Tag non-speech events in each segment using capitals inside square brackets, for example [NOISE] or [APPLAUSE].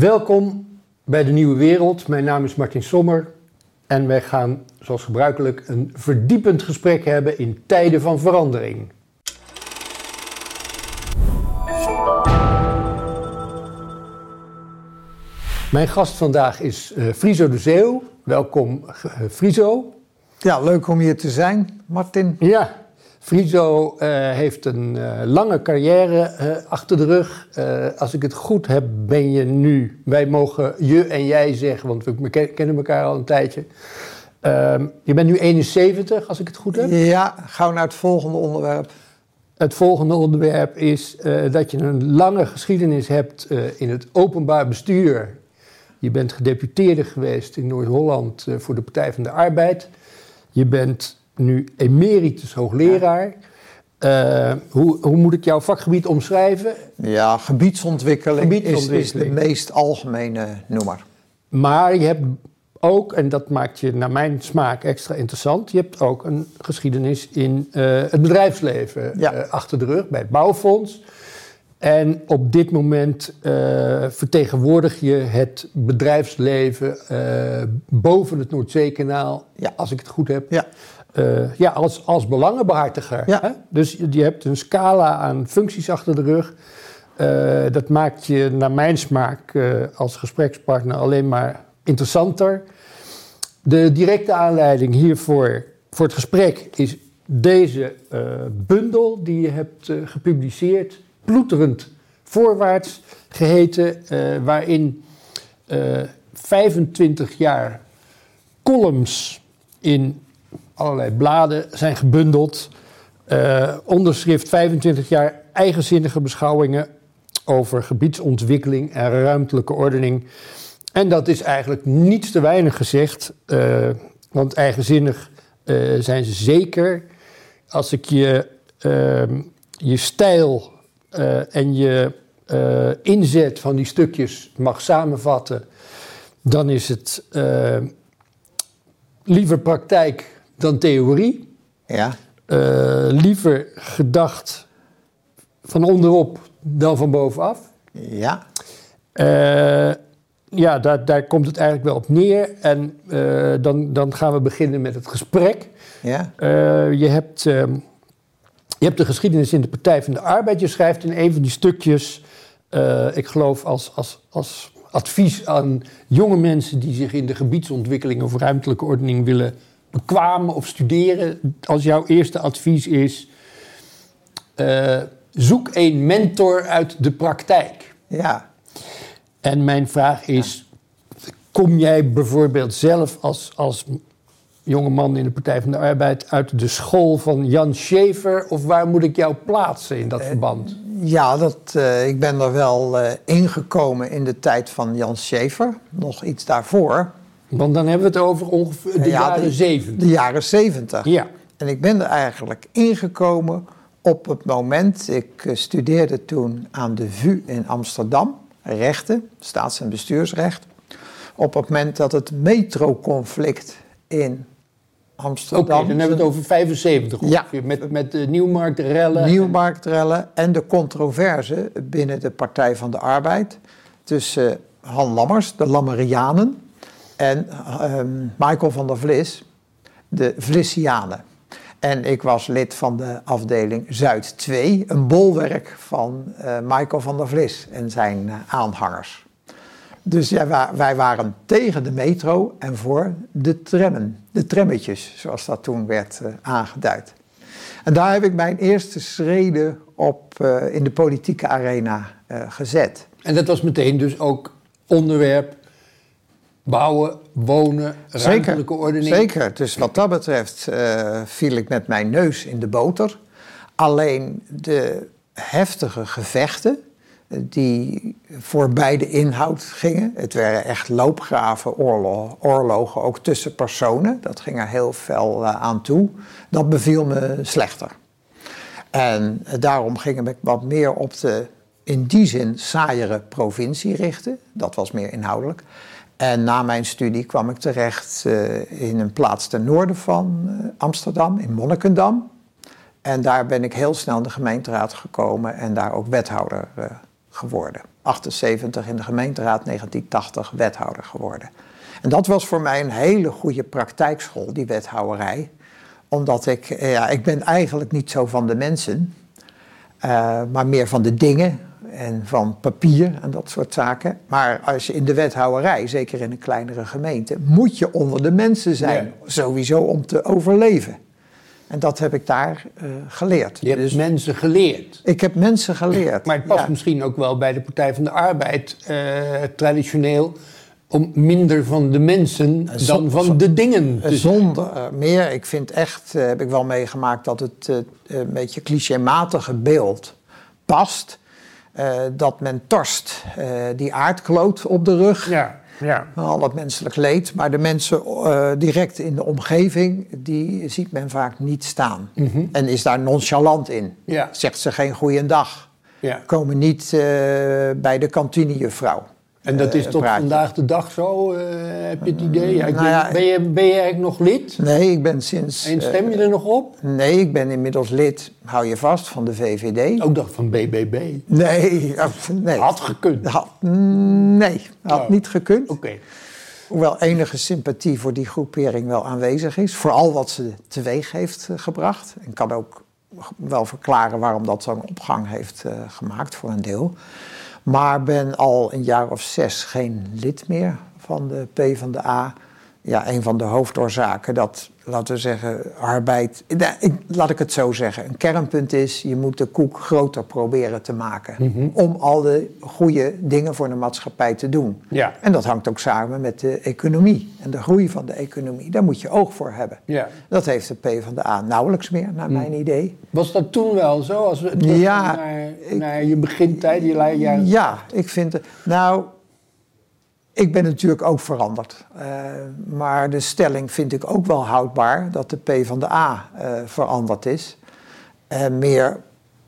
Welkom bij de Nieuwe Wereld. Mijn naam is Martin Sommer en wij gaan, zoals gebruikelijk, een verdiepend gesprek hebben in tijden van verandering. Mijn gast vandaag is uh, Friso de Zeeuw. Welkom, uh, Friso. Ja, leuk om hier te zijn, Martin. Ja, Friso uh, heeft een uh, lange carrière uh, achter de rug. als ik het goed heb, ben je nu, wij mogen je en jij zeggen, want we kennen elkaar al een tijdje. Ehm, je bent nu 71, als ik het goed heb. Ja, gauw naar het volgende onderwerp. Het volgende onderwerp is dat je een lange geschiedenis hebt in het openbaar bestuur. Je bent gedeputeerde geweest in Noord-Holland voor de Partij van de Arbeid. Je bent nu emeritus hoogleraar. Uh, hoe, hoe, moet ik jouw vakgebied omschrijven? Ja, gebiedsontwikkeling, gebiedsontwikkeling. Is, is, de meest algemene noemer. Maar je hebt ook, en dat maakt je naar mijn smaak extra interessant, je hebt ook een geschiedenis in uh, het bedrijfsleven ja. uh, achter de rug, bij het bouwfonds. En op dit moment vertegenwoordig je het bedrijfsleven boven het Noordzeekanaal, ja. als ik het goed heb. Ja. Uh, ja, als, als belangenbehartiger. Ja. Hè? Dus je hebt een scala aan functies achter de rug. Uh, dat maakt je naar mijn smaak uh, als gesprekspartner alleen maar interessanter. De directe aanleiding hiervoor voor het gesprek is deze bundel die je hebt gepubliceerd, Ploeterend voorwaarts geheten, waarin 25 jaar columns in allerlei bladen zijn gebundeld. Uh, onderschrift 25 jaar eigenzinnige beschouwingen over gebiedsontwikkeling en ruimtelijke ordening. En dat is eigenlijk niets te weinig gezegd, uh, want eigenzinnig uh, zijn ze zeker. Als ik je, ehm, je stijl en je inzet van die stukjes mag samenvatten, dan is het liever praktijk dan theorie. Ja. Uh, liever gedacht van onderop dan van bovenaf. Ja. Uh, ja, daar, daar komt het eigenlijk wel op neer. En uh, dan, dan gaan we beginnen met het gesprek. Ja. je, hebt, ehm, je hebt de geschiedenis in de Partij van de Arbeid. Je schrijft in een van die stukjes, ik geloof als, als, als advies aan jonge mensen die zich in de gebiedsontwikkeling of ruimtelijke ordening willen bekwamen of studeren, als jouw eerste advies is: uh, zoek een mentor uit de praktijk. Ja. En mijn vraag is: kom jij bijvoorbeeld zelf als, als jonge man in de Partij van de Arbeid uit de school van Jan Schever, of waar moet ik jou plaatsen in dat uh, verband? Ja, dat, uh, ik ben er wel ingekomen in de tijd van Jan Schever, nog iets daarvoor. Want dan hebben we het over ongeveer de ja, jaren zeventig. De, de jaren zeventig. Ja. En ik ben er eigenlijk ingekomen op het moment, ik studeerde toen aan de VU in Amsterdam, rechten, staats- en bestuursrecht. Op het moment dat het metroconflict in Amsterdam... Oké, okay, dan hebben we het over 75 ongeveer, ja. met, met de Nieuwmarktrellen. Nieuwmarktrellen en de controverse binnen de Partij van de Arbeid tussen Han Lammers, de Lammerianen, en um, Michael van der Vlis, de Vlissianen. En ik was lid van de afdeling Zuid 2, een bolwerk van uh, Michael van der Vlis en zijn uh, aanhangers. Dus ja, wij, waren tegen de metro en voor de trammen, de trammetjes, zoals dat toen werd uh, aangeduid. En daar heb ik mijn eerste schreden op in de politieke arena gezet. En dat was meteen dus ook onderwerp bouwen, wonen, ruimtelijke ordening. Zeker, dus wat dat betreft uh, viel ik met mijn neus in de boter. Alleen de heftige gevechten die voor beide inhoud gingen. Het waren echt loopgraven, oorlogen, oorlogen ook tussen personen. Dat ging er heel fel uh, aan toe. Dat beviel me slechter. En daarom ging ik wat meer op de in die zin saaiere provincie richten. Dat was meer inhoudelijk. En na mijn studie kwam ik terecht uh, in een plaats ten noorden van uh, Amsterdam, in Monnikendam. En daar ben ik heel snel in de gemeenteraad gekomen en daar ook wethouder uh, geworden. 78 in de gemeenteraad, 1980 wethouder geworden. En dat was voor mij een hele goede praktijkschool, die wethouderij. Omdat ik, eh, ja, ik ben eigenlijk niet zo van de mensen, maar meer van de dingen en van papier en dat soort zaken. Maar als je in de wethouderij, zeker in een kleinere gemeente, moet je onder de mensen zijn. Sowieso om te overleven. En dat heb ik daar uh, geleerd. Je hebt dus mensen geleerd. Ik heb mensen geleerd. Maar het past ja. misschien ook wel bij de Partij van de Arbeid uh, traditioneel om minder van de mensen dan van de dingen te Zonder meer. Ik vind echt, heb ik wel meegemaakt, dat het een beetje clichématige beeld past. Dat men torst die aardkloot op de rug. Ja. Ja. Al het menselijk leed, maar de mensen uh, direct in de omgeving, die ziet men vaak niet staan. Mhm. Mm -hmm. En is daar nonchalant in. Ja. Zegt ze geen goeiedag. Ja. Komen niet bij de kantinejuffrouw. En dat is uh, tot praatje. vandaag de dag zo, eh, heb je het idee? Ja, ik Nou ben, ja, ben, je, ben je eigenlijk nog lid? Nee, ik ben sinds. En stem je er nog op? nee, ik ben inmiddels lid, hou je vast, van de VVD. Ook dacht van BBB. Nee, nee. Had gekund. Had, nee, had Oh. niet gekund. Oké. Hoewel enige sympathie voor die groepering wel aanwezig is. Vooral wat ze teweeg heeft gebracht. En kan ook wel verklaren waarom dat zo'n opgang heeft gemaakt voor een deel. Maar ben al een jaar of zes geen lid meer van de P van de A. Ja, een van de hoofdoorzaken dat, laten we zeggen, arbeid. Ik, laat ik het zo zeggen. Een kernpunt is: je moet de koek groter proberen te maken. Mm -hmm. Om al de goede dingen voor de maatschappij te doen. Ja. En dat hangt ook samen met de economie en de groei van de economie. Daar moet je oog voor hebben. Ja. Dat heeft de P van de A nauwelijks meer, naar Mm. mijn idee. Was dat toen wel zo? Als we Ja, naar, ik- naar je begintijd, je jaren Ja, ik vind het. Nou, ik ben natuurlijk ook veranderd. Eh, maar de stelling vind ik ook wel houdbaar dat de P van de A eh, veranderd is. En meer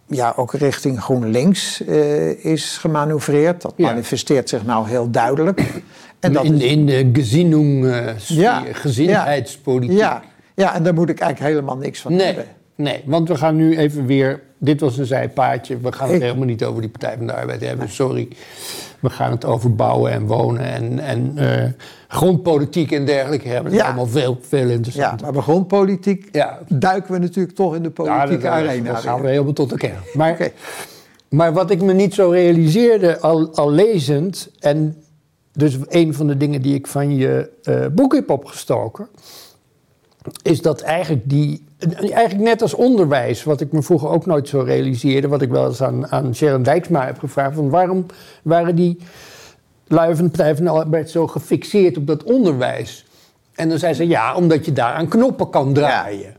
ja, ook richting GroenLinks eh, is gemanoeuvreerd. Dat Ja. manifesteert zich nou heel duidelijk. En dat in, is- in de gezinnung, eh, Ja, gezindheidspolitiek. ja, ja, en daar moet ik eigenlijk helemaal niks van Nee, hebben. nee, want we gaan nu even weer. Dit was een zijpaadje. We gaan het helemaal niet over die Partij van de Arbeid hebben. Sorry. We gaan het over bouwen en wonen en, en eh, grondpolitiek en dergelijke hebben. Dat is Ja. allemaal veel, veel Ja, interessanter. maar bij grondpolitiek Ja. duiken we natuurlijk toch in de Ja, politieke dat- arena. Dan gaan we helemaal tot de kern. Maar, maar wat ik me niet zo realiseerde al, al lezend... en dus een van de dingen die ik van je eh, boek heb opgestoken... is dat eigenlijk die... Eigenlijk net als onderwijs, wat ik me vroeger ook nooit zo realiseerde... wat ik wel eens aan, aan Sharon Dijksma heb gevraagd... Van waarom waren die lui van de Partij van de Arbeid zo gefixeerd op dat onderwijs? En dan zei ze, ja, omdat je daar aan knoppen kan draaien.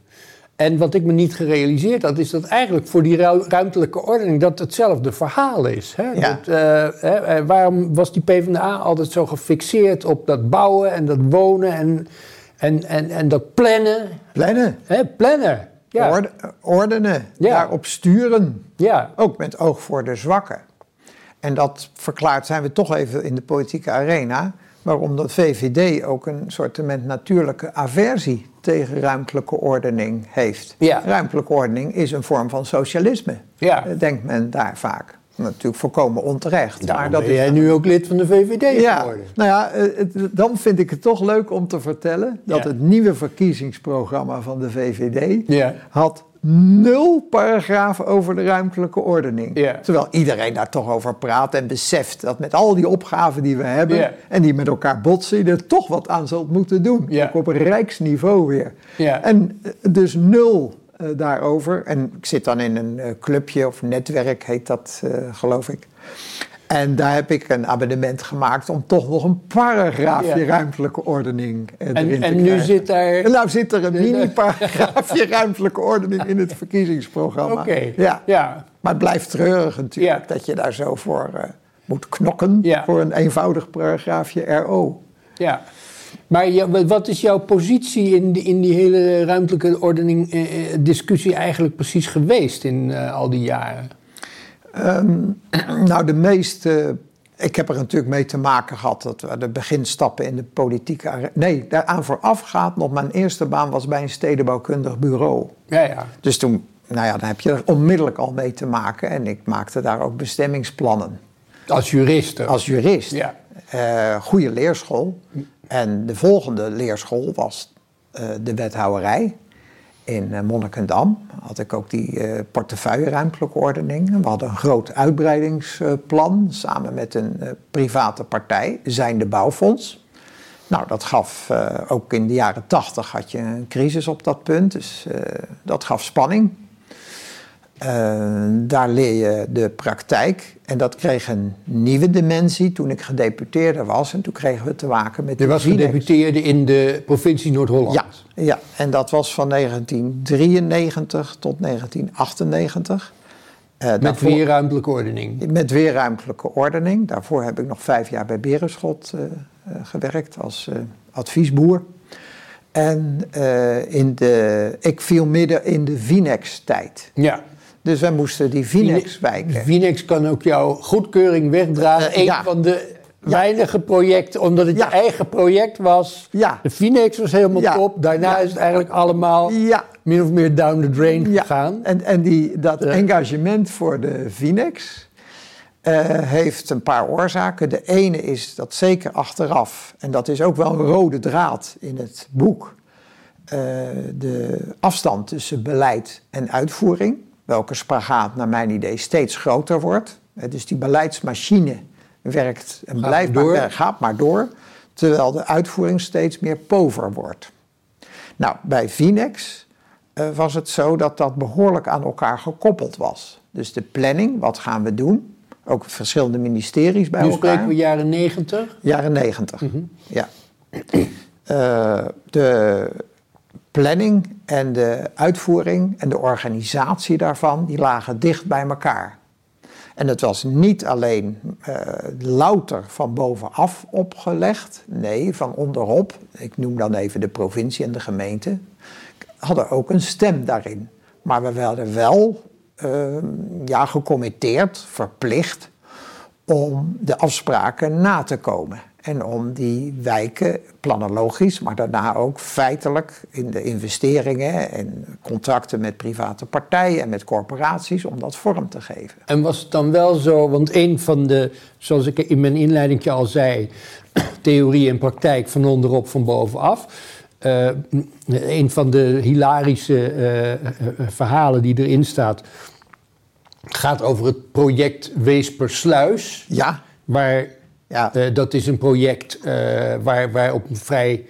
En wat ik me niet gerealiseerd had, is dat eigenlijk voor die ru- ruimtelijke ordening dat hetzelfde verhaal is. Hè? Ja. Dat, eh, hè, eh, waarom was die PvdA altijd zo gefixeerd op dat bouwen en dat wonen en, en, en, en dat plannen? Plannen, Hè? Plannen. Ja. orde- ordenen, Ja. daarop sturen. ja. Ook met oog voor de zwakken. En dat verklaart, zijn we toch even in de politieke arena, waarom de VVD ook een soort natuurlijke aversie tegen ruimtelijke ordening heeft. Ja. Ruimtelijke ordening is een vorm van socialisme, Ja. eh, denkt men daar vaak. Natuurlijk volkomen onterecht. Daarom maar dat ben is jij nu ook lid van de VVD ja, geworden. nou ja, eh, het- dan vind ik het toch leuk om te vertellen dat Ja. het nieuwe verkiezingsprogramma van de VVD Ja. had nul paragrafen over de ruimtelijke ordening. Terwijl iedereen daar toch over praat en beseft dat met al die opgaven die we hebben en die met elkaar botsen, je er toch wat aan zult moeten doen. Ook op een rijksniveau weer. Ja. En eh, dus nul daarover. En ik zit dan in een eh, clubje of netwerk, heet dat, eh, geloof ik. En daar heb ik een abonnement gemaakt om toch nog een paragraafje Ja. ruimtelijke ordening eh, En, erin te en nu zit daar... Nou zit er een mini-paragraafje [LAUGHS] ruimtelijke ordening in het verkiezingsprogramma. Oké. Ja. ja. Maar het blijft treurig natuurlijk Ja. dat je daar zo voor eh, moet knokken. Voor een eenvoudig paragraafje RO. Ja. Maar je- wat- is jouw positie in, die- in die hele ruimtelijke ordening eh, eh, discussie eigenlijk precies geweest in eh, al die jaren? Ehm, [CLEARS THROAT] nou, de meeste. Ik heb er natuurlijk mee te maken gehad dat we de beginstappen in de politieke. Nee, daaraan voorafgaat nog mijn eerste baan was bij een stedenbouwkundig bureau. Ja, ja. Dus toen, nou ja, dan heb je er onmiddellijk al mee te maken. En ik maakte daar ook bestemmingsplannen. Als jurist. ook. als jurist. Ja. Eh, goede leerschool. En de volgende leerschool was eh, de wethouderij. In eh, Monnikendam had ik ook die eh portefeuille ruimtelijke ordening. We hadden een groot uitbreidingsplan samen met een private partij, zijn de bouwfonds. Nou, dat gaf ook in de jaren tachtig had je een crisis op dat punt, dus dat gaf spanning. Eh, daar leer je de praktijk en dat kreeg een nieuwe dimensie toen ik gedeputeerde was. En toen kregen we te maken met Je was Vinex. gedeputeerde in de provincie Noord-Holland. Ja, ja, en dat was van 1993 tot 1998. Eh, Met daarvoor- weer ruimtelijke ordening. met weer ruimtelijke ordening. Daarvoor heb ik nog vijf jaar bij Berenschot eh, gewerkt als adviesboer. En in de, ik viel midden in de Vinex-tijd. Ja. Dus wij moesten die. Vinex kan ook jouw goedkeuring wegdragen. Eh, Een ja. van de weinige projecten, omdat het Ja. je eigen project was. Ja. De Vinex was helemaal Ja. top. Daarna is het eigenlijk allemaal min of meer down the drain Ja, gegaan. en, en die, dat Ja. engagement voor de Vinex eh, heeft een paar oorzaken. De ene is dat zeker achteraf, en dat is ook wel een rode draad in het boek, eh, de afstand tussen beleid en uitvoering, welke spagaat naar mijn idee steeds groter wordt. Eh, dus die beleidsmachine werkt en Gaat blijft maar gaat maar door, terwijl de uitvoering steeds meer pover wordt. Nou, bij Vinex eh, was het zo dat dat behoorlijk aan elkaar gekoppeld was. Dus de planning, wat gaan we doen? Ook verschillende ministeries bij nu elkaar. spreken we jaren negentig. Jaren negentig, ja. Eh, de planning en de uitvoering en de organisatie daarvan, die lagen dicht bij elkaar. En het was niet alleen eh, louter van bovenaf opgelegd, nee, van onderop. Ik noem dan even de provincie en de gemeente, hadden ook een stem daarin. Maar we werden wel eh, ja, gecommitteerd, verplicht om de afspraken na te komen. En om die wijken planologisch, maar daarna ook feitelijk in de investeringen en contracten met private partijen en met corporaties, om dat vorm te geven. En was het dan wel zo, want een van de, zoals ik in mijn inleiding al zei, [CLEARS THROAT] theorie en praktijk van onderop, van bovenaf. Eh, een van de hilarische eh, eh, verhalen die erin staat, gaat over het project Weespersluis. Ja, Waar, ja, eh, dat is een project eh, waar, waar op een vrij,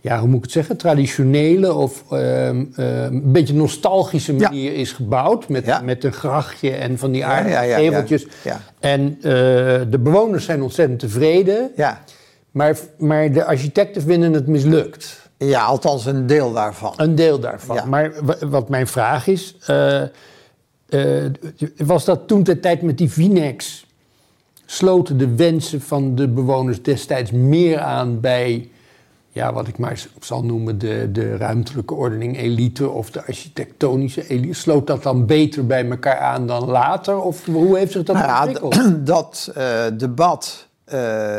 ja, hoe moet ik het zeggen, traditionele of ehm, eh, een beetje nostalgische Ja. manier is gebouwd. Met, Ja. met een grachtje en van die aardige ja. En eh, de bewoners zijn ontzettend tevreden. ja. Maar, maar de architecten vinden het mislukt. ja, althans een deel daarvan. Een deel daarvan. Maar wa- wat mijn vraag is, was dat toen de tijd met die Vinex, sloten de wensen van de bewoners destijds meer aan bij, ja, wat ik maar zal noemen, de, de ruimtelijke ordening elite of de architectonische elite. Sloot dat dan beter bij elkaar aan dan later? Of hoe heeft zich dat Nou ja, ontwikkeld? [CLEARS THROAT] dat eh, debat eh,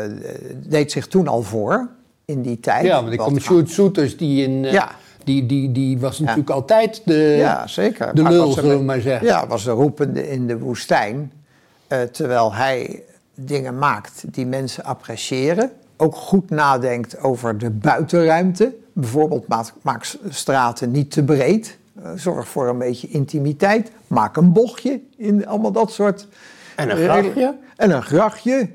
deed zich toen al voor, in die tijd. Ja, want ik kom Sjoerd Soeters, die in... eh, Ja. Die, die, die was natuurlijk altijd de, Ja, zeker. de lul, zullen we maar zeggen. Ja, was de roepende in de woestijn. terwijl hij dingen maakt die mensen appreciëren. Ook goed nadenkt over de buitenruimte. Bijvoorbeeld maak, straten niet te breed. Eh, zorg voor een beetje intimiteit. Maak een bochtje. In allemaal dat soort... En een regelen. grachtje. En een grachtje.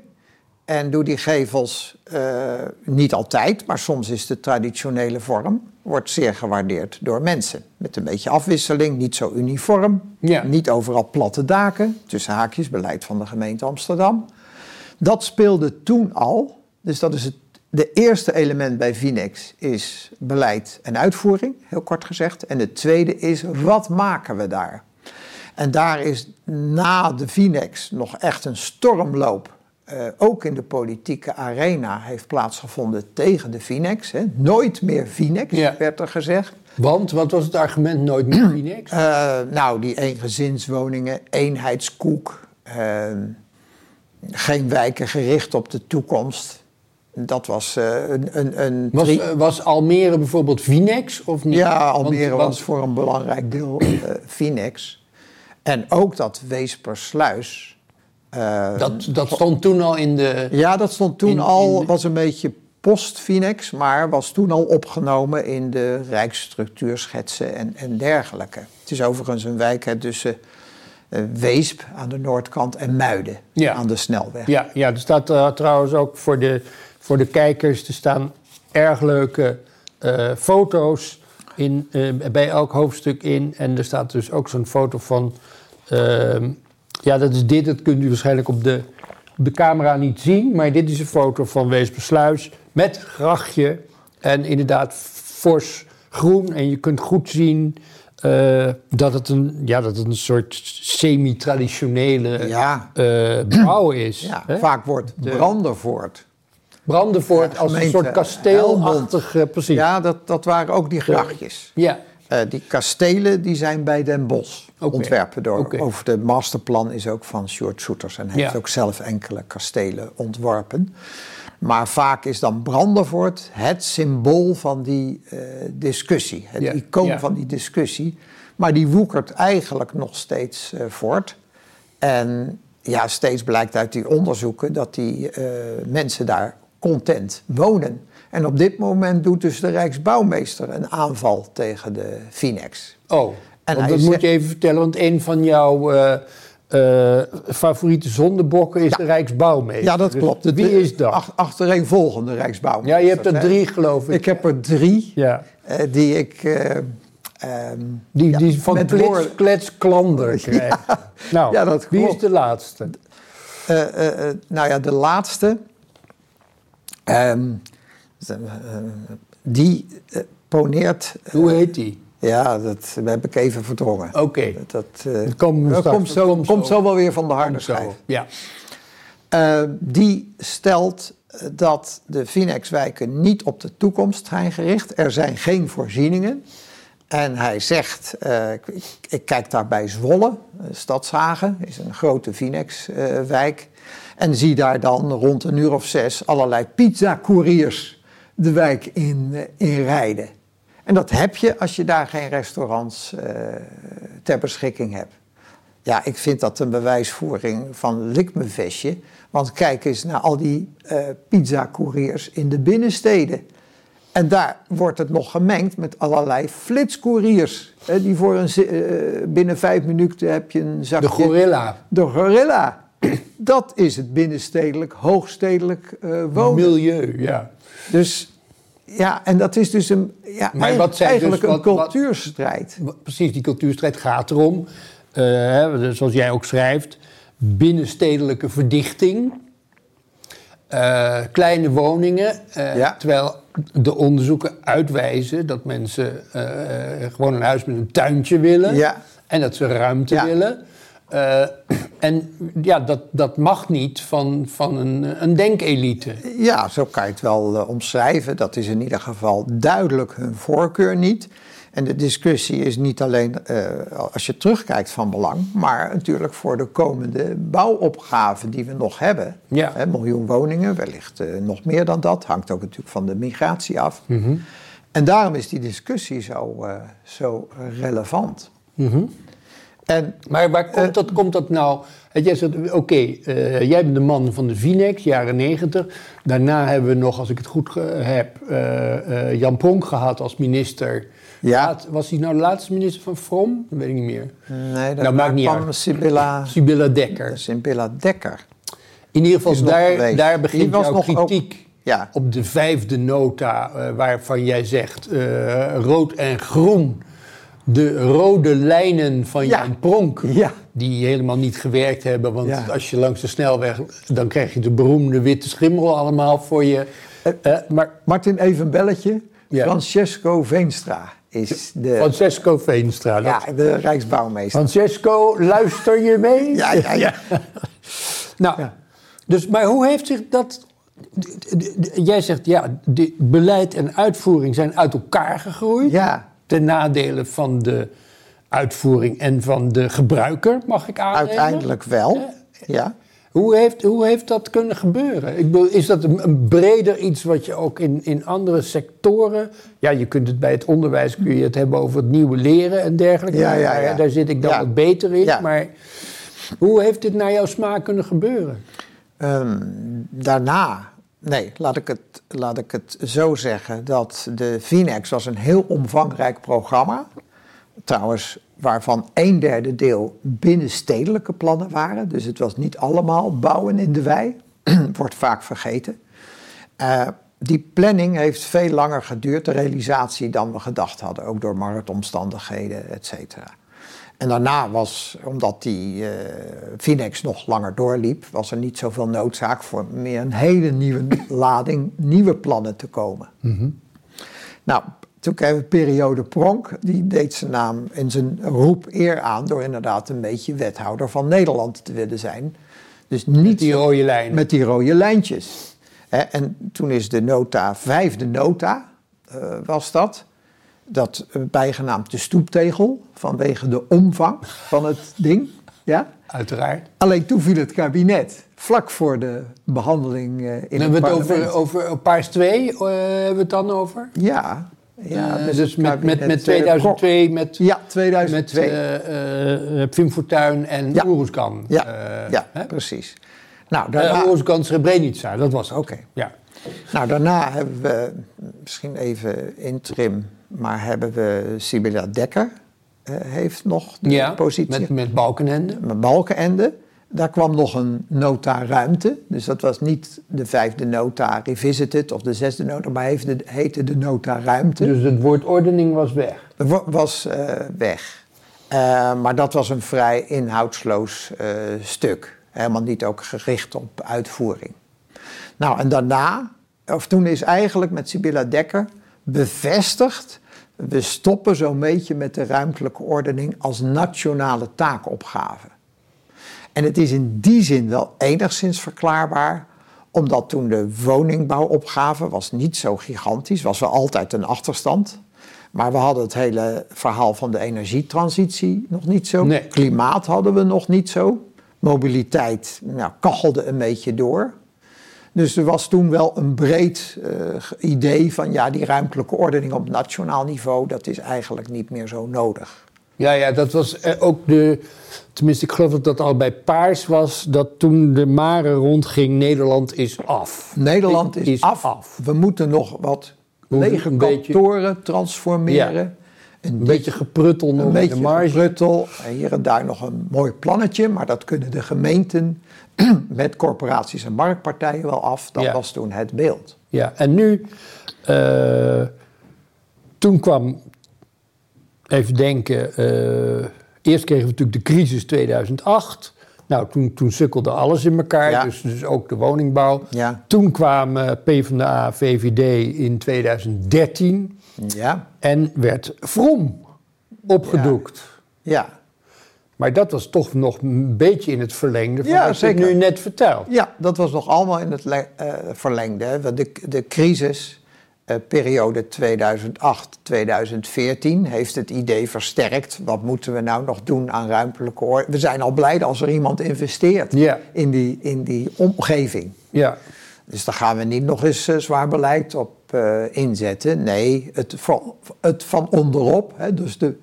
En doe die gevels eh, niet altijd, maar soms is de traditionele vorm. Wordt zeer gewaardeerd door mensen. Met een beetje afwisseling, niet zo uniform. Ja. Niet overal platte daken. Tussen haakjes, beleid van de gemeente Amsterdam. Dat speelde toen al. Dus dat is het de eerste element bij Vinex is beleid en uitvoering, heel kort gezegd. En het tweede is, wat maken we daar? En daar is na de Vinex nog echt een stormloop. eh, ook in de politieke arena heeft plaatsgevonden tegen de Vinex. Hè. Nooit meer Vinex, Ja. werd er gezegd. Want, wat was het argument nooit meer Phoenix? Eh, nou, die eengezinswoningen, eenheidskoek, eh, geen wijken gericht op de toekomst. Dat was eh, een, een, een was, eh, was Almere bijvoorbeeld Phoenix of niet? Ja, Almere Want- was voor een belangrijk deel eh Phoenix. En ook dat Weespersluis Eh, Dat, dat stond toen al in de... ja, dat stond toen in- al, in- was een beetje post-Finex, maar was toen al opgenomen in de rijksstructuurschetsen en, en dergelijke. Het is overigens een wijk hè, tussen eh, Weesp aan de noordkant en Muiden Ja. aan de snelweg. Ja, ja er staat eh, trouwens ook voor de, voor de kijkers... er staan erg leuke eh, foto's in, eh, bij elk hoofdstuk in. En er staat dus ook zo'n foto van... ehm, ja, dat is dit. Dat kunt u waarschijnlijk op de, op de camera niet zien. Maar dit is een foto van Weespersluis met grachtje. En inderdaad fors groen. En je kunt goed zien... eh, dat, het een, ja, dat het een soort semi-traditionele Ja. eh, bouw is. Ja, vaak wordt Brandenvoort. Brandenvoort Ja, als een soort kasteelachtig, eh, precies. Ja. Dat, dat waren ook die grachtjes. ja. Die kastelen die zijn bij Den Bosch ontwerpen door. Over de masterplan is ook van Sjoerd Soeters. En hij heeft ook zelf enkele kastelen ontworpen. Maar vaak is dan Brandenvoort het symbool van die eh, discussie. Het icoon van die discussie. Maar die woekert eigenlijk nog steeds eh, voort. En ja, steeds blijkt uit die onderzoeken dat die eh, mensen daar content wonen. En op dit moment doet dus de Rijksbouwmeester een aanval tegen de Finex. Oh, En dat moet je even vertellen. Want een van jouw eh, favoriete zondebokken is de Rijksbouwmeester. Ja, dat Dus klopt. De Wie is dat? ach- achtereenvolgende Rijksbouwmeester. ja, je hebt er drie, geloof ik. Ik heb er drie Ja. eh, die ik... eh, ehm, Die, ja, die van klets, woorden- klander krijgen. [LAUGHS] Nou, Ja, dat wie is de laatste? Nou ja, de laatste. ehm, eh, die poneert. Hoe heet die? Ja, dat heb ik even verdrongen. Oké. Dat, dat, eh, Dat dat straks- komt, zo, komt komt, zo. wel weer van de harde schijf. Ja. Eh, die stelt eh, dat de Finex-wijken niet op de toekomst zijn gericht. Er zijn geen voorzieningen. En hij zegt, eh, ik, ik- ik kijk daar bij Zwolle, Stadshagen, is een grote Finex-wijk. en zie daar dan rond een uur of zes allerlei pizza-couriers de wijk in, in rijden. En dat heb je als je daar geen restaurants eh, ter beschikking hebt. Ja, ik vind dat een bewijsvoering van likmevestje. Want kijk eens naar al die eh pizza-couriers in de binnensteden. En daar wordt het nog gemengd met allerlei flitscouriers. Hè, die voor een, eh, binnen vijf minuten heb je een zakje... De gorilla. De gorilla. Dat is het binnenstedelijk, hoogstedelijk eh, wonen. Milieu, ja. Dus ja, en dat is dus een, ja, Maar wat zijn dus- eigenlijk een wat- wat- cultuurstrijd. Precies, die cultuurstrijd gaat erom, eh, zoals jij ook schrijft, binnenstedelijke verdichting, eh, kleine woningen. eh, Ja. Terwijl de onderzoeken uitwijzen dat mensen gewoon een huis met een tuintje willen Ja. en dat ze ruimte Ja. willen. Eh, en ja, dat, dat mag niet van, van een, een denkelite. Ja, zo kan je het wel eh, omschrijven. Dat is in ieder geval duidelijk hun voorkeur niet. En de discussie is niet alleen, eh, als je terugkijkt, van belang, maar natuurlijk voor de komende bouwopgaven die we nog hebben. Ja. Hè, miljoen woningen, wellicht nog meer dan dat. Hangt ook natuurlijk van de migratie af. En daarom is die discussie zo, zo relevant. En Maar waar komt, dat, komt dat nou? Eh, Jij zegt, oké, eh, jij bent de man van de Vinex, jaren negentig. Daarna hebben we nog, als ik het goed heb, eh, eh, Jan Pronk gehad als minister. Ja. Laat- was hij nou de laatste minister van From? Dat weet ik niet meer. nee, Nou, maakt niet uit. Sibylla, Sibylla Dekker. Sibylla Dekker. In ieder geval, daar, daar begint was jouw nog ook- kritiek Ja. op de vijfde nota, eh, waarvan jij zegt eh, rood en groen. De rode lijnen van Ja. Jan Pronk, Ja. die helemaal niet gewerkt hebben. Want Ja. als je langs de snelweg, dan krijg je de beroemde witte schimmel allemaal voor je. Eh, maar Martin, even een belletje. Francesco Veenstra is de, Francesco Veenstra. dat- ja, de Rijksbouwmeester. Francesco, luister je mee? Ja, ja, ja. [LAUGHS] Nou, dus, maar hoe heeft zich dat... Jij zegt, ja, beleid en uitvoering zijn uit elkaar gegroeid. Ja, Ten nadele van de uitvoering en van de gebruiker, mag ik aannemen. uiteindelijk wel. Ja. Hoe heeft, hoe heeft dat kunnen gebeuren? Ik bedoel, is dat een, een breder iets wat je ook in, in andere sectoren... Ja, je kunt het bij het onderwijs kun je het hebben over het nieuwe leren en dergelijke. Ja, ja, ja. Daar zit ik dan wat beter in. Maar Hoe heeft dit naar jouw smaak kunnen gebeuren? Ehm, daarna, nee, laat ik, het, laat ik het zo zeggen, dat de Vinex was een heel omvangrijk programma. Trouwens, waarvan een derde deel binnenstedelijke plannen waren. Dus het was niet allemaal bouwen in de wei. [CLEARS THROAT] Wordt vaak vergeten. Uh, die planning heeft veel langer geduurd, de realisatie, dan we gedacht hadden. Ook door marktomstandigheden, et cetera. En daarna was, omdat die uh, Finex nog langer doorliep, was er niet zoveel noodzaak voor meer een hele nieuwe [LAUGHS] lading nieuwe plannen te komen. Mm Nou, toen kregen we periode Pronk, die deed zijn naam en zijn roep eer aan door inderdaad een beetje wethouder van Nederland te willen zijn. Dus niet met die rode lijnen. Met die rode lijntjes. En toen is de nota, vijfde nota uh, was dat, dat uh, bijgenaamd de stoeptegel, vanwege de omvang van het ding. Ja? Uiteraard. Alleen toen viel het kabinet, vlak voor de behandeling uh, in hebben het over, over Paars 2, hebben we het dan over? Ja, ja, dus, dus met, met, met 2002, met, ja, 2002. met uh, Pim Fortuyn en ja. Oeruzkan. Ja, ja precies. Nou, daarna... Uh, Srebrenica, dat was Oké. Ja. Nou, daarna hebben we, misschien even interim, maar hebben we Sibylla Dekker. Uh, heeft nog de ja, positie. Met, met Balkenende. Met Balkenende. Daar kwam nog een nota ruimte. Dus dat was niet de vijfde nota revisited of de zesde nota, maar heette, heette de nota ruimte. Dus het woord ordening was weg? Was uh, weg. Uh, maar dat was een vrij inhoudsloos stuk. Helemaal niet ook gericht op uitvoering. Nou, en daarna, of toen is eigenlijk met Sibylla Dekker bevestigd... we stoppen zo'n beetje met de ruimtelijke ordening als nationale taakopgave. En het is in die zin wel enigszins verklaarbaar omdat toen de woningbouwopgave was niet zo gigantisch, was wel altijd een achterstand. Maar we hadden het hele verhaal van de energietransitie nog niet zo. Nee. Klimaat hadden we nog niet zo mobiliteit nou, kachelde een beetje door. Dus er was toen wel een breed uh, idee van ja, die ruimtelijke ordening op nationaal niveau, dat is eigenlijk niet meer zo nodig. Ja, ja, dat was eh, ook de. Tenminste, ik geloof dat dat al bij Paars was. Dat toen de Mare rondging: Nederland is af. Nederland is, af. We moeten nog wat lege kantoren transformeren. Een beetje gepruttel nog een beetje de marge. gepruttel. Hier en daar nog een mooi plannetje, maar dat kunnen de gemeenten [CLEARS THROAT] met corporaties en marktpartijen wel af. Dat was toen het beeld. Ja, en nu, uh, toen kwam, even denken, uh, eerst kregen we natuurlijk de crisis 2008. Nou, toen, toen sukkelde alles in elkaar, dus, dus ook de woningbouw. Ja. Toen kwamen PvdA, VVD in 2013. Ja. En werd Vrom opgedoekt. Ja. Maar dat was toch nog een beetje in het verlengde van ja, wat ik nu net vertel. Ja, dat was nog allemaal in het uh, verlengde. De, de crisisperiode uh, 2008-2014 heeft het idee versterkt. Wat moeten we nou nog doen aan ruimtelijke orde? We zijn al blij als er iemand investeert ja. in, die, in die omgeving. Ja. Dus daar gaan we niet nog eens uh, zwaar beleid op inzetten. Nee, het van, het van onderop, hè, dus de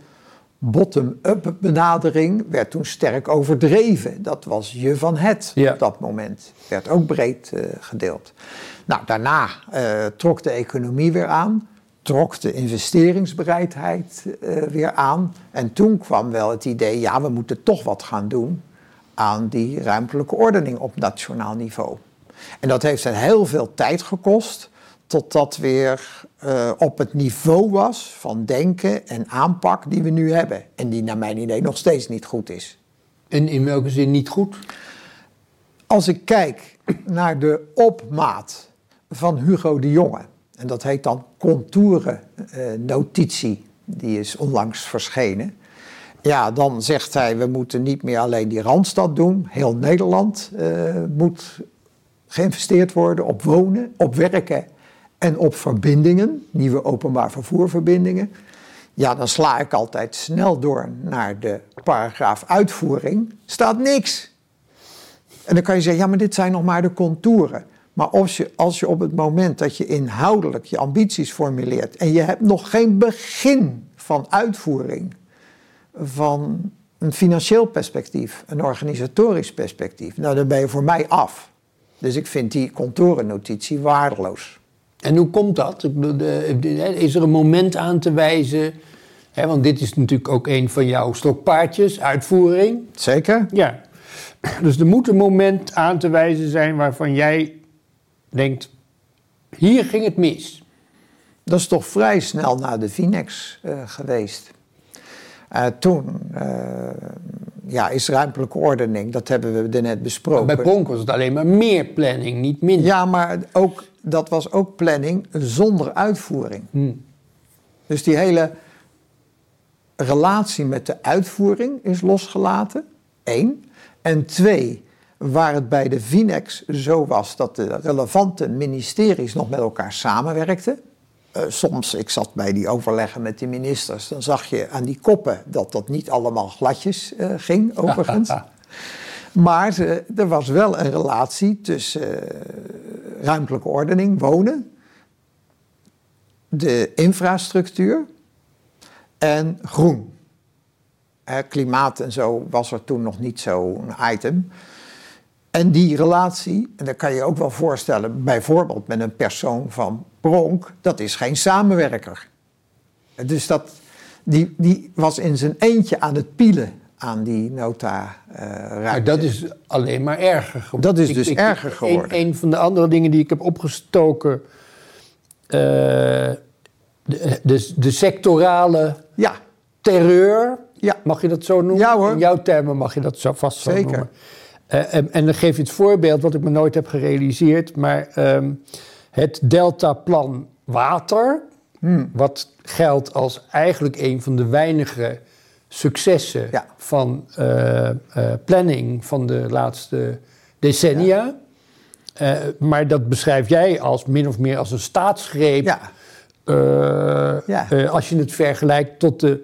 bottom-up benadering, werd toen sterk overdreven. Dat was je van het ja. op dat moment. Werd ook breed uh, gedeeld. Nou, daarna trok de economie weer aan. Trok de investeringsbereidheid weer aan. En toen kwam wel het idee, ja, we moeten toch wat gaan doen aan die ruimtelijke ordening op nationaal niveau. En dat heeft heel veel tijd gekost tot dat weer uh, op het niveau was van denken en aanpak die we nu hebben. En die naar mijn idee nog steeds niet goed is. En in welke zin niet goed? Als ik kijk naar de opmaat van Hugo de Jonge, en dat heet dan contourennotitie, uh, die is onlangs verschenen. Ja, dan zegt hij, we moeten niet meer alleen die Randstad doen. Heel Nederland uh, moet geïnvesteerd worden op wonen, op werken en op verbindingen, nieuwe openbaar vervoerverbindingen. Ja, dan sla ik altijd snel door naar de paragraaf uitvoering. Staat niks. En dan kan je zeggen, ja, maar dit zijn nog maar de contouren. Maar als je, als je op het moment dat je inhoudelijk je ambities formuleert en je hebt nog geen begin van uitvoering van een financieel perspectief, een organisatorisch perspectief, nou dan ben je voor mij af. Dus ik vind die contorennotitie waardeloos. En hoe komt dat? Is er een moment aan te wijzen? Hè, want dit is natuurlijk ook een van jouw stokpaardjes, uitvoering. Zeker? Ja. [CLEARS THROAT] Dus er moet een moment aan te wijzen zijn waarvan jij denkt: hier ging het mis. Dat is toch vrij snel na de Vinex eh, geweest. Eh, toen eh, ja, is ruimtelijke ordening, dat hebben we net besproken. Bij Pronk was het alleen maar meer planning, niet minder. Ja, maar ook, dat was ook planning zonder uitvoering. Hm. Dus die hele relatie met de uitvoering is losgelaten. Eén. En twee, waar het bij de Vinex zo was dat de relevante ministeries nog met elkaar samenwerkten. Eh, soms, ik zat bij die overleggen met de ministers, dan zag je aan die koppen dat dat niet allemaal gladjes eh, ging, [LAUGHS] overigens. Maar er was wel een relatie tussen eh, ruimtelijke ordening, wonen, de infrastructuur en groen. Klimaat en zo was er toen nog niet zo'n item. En die relatie, en dat kan je ook wel voorstellen, bijvoorbeeld met een persoon van Pronk, dat is geen samenwerker. Dus dat, die, die was in zijn eentje aan het pielen aan die nota eh Maar dat is alleen maar erger geworden. Dat is dus erger geworden. Een, een van de andere dingen die ik heb opgestoken. eh, de, de, de sectorale Ja, terreur. Ja. Mag je dat zo noemen? Ja, hoor. In jouw termen mag je dat zo vast zo Zeker. noemen. Eh, en, en dan geef je het voorbeeld wat ik me nooit heb gerealiseerd. Maar ehm, het Deltaplan Water, Hmm. wat geldt als eigenlijk een van de weinige successen Ja. van eh, eh, planning van de laatste decennia. Eh, maar dat beschrijf jij als min of meer als een staatsgreep. ja, als je het vergelijkt tot de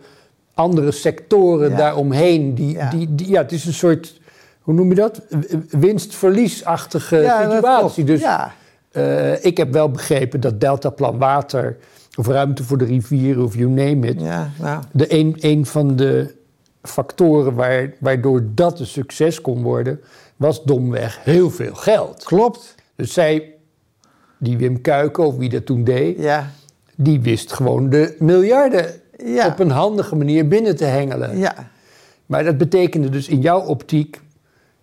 andere sectoren daaromheen. Die, Ja. Die, die, ja, het is een soort, hoe noem je dat? Winst-verliesachtige situatie. Dus ja, ik heb wel begrepen dat Deltaplan Water, of ruimte voor de rivieren, of you name it, ja, nou, de een, een van de factoren waar, waardoor dat een succes kon worden, was domweg heel veel geld. klopt. Dus zij, die Wim Kuiken, of wie dat toen deed, Ja, die wist gewoon de miljarden Ja. op een handige manier binnen te hengelen. ja, Maar dat betekende dus in jouw optiek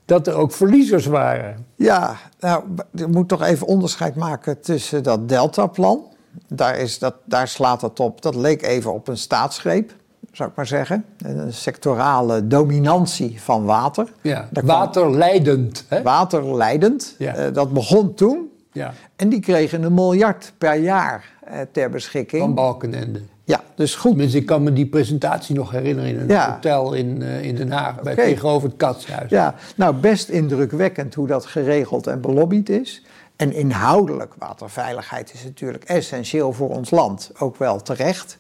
dat er ook verliezers waren. ja. Nou, je moet toch even onderscheid maken tussen dat Deltaplan. Daar, is dat, daar slaat het op. Dat leek even op een staatsgreep, zou ik maar zeggen. Een sectorale dominantie van water. Ja. Daar Waterleidend. Hè? Waterleidend. Ja. Eh, dat begon toen. Ja. En die kregen een miljard per jaar eh, ter beschikking. Van Balkenende. Ja, dus goed. Tenminste, ik kan me die presentatie nog herinneren in een Ja. hotel in, eh, in Den Haag, bij tegenover het Katshuis. Ja, nou best indrukwekkend hoe dat geregeld en belobbyd is. En inhoudelijk, waterveiligheid is natuurlijk essentieel voor ons land, ook wel terecht.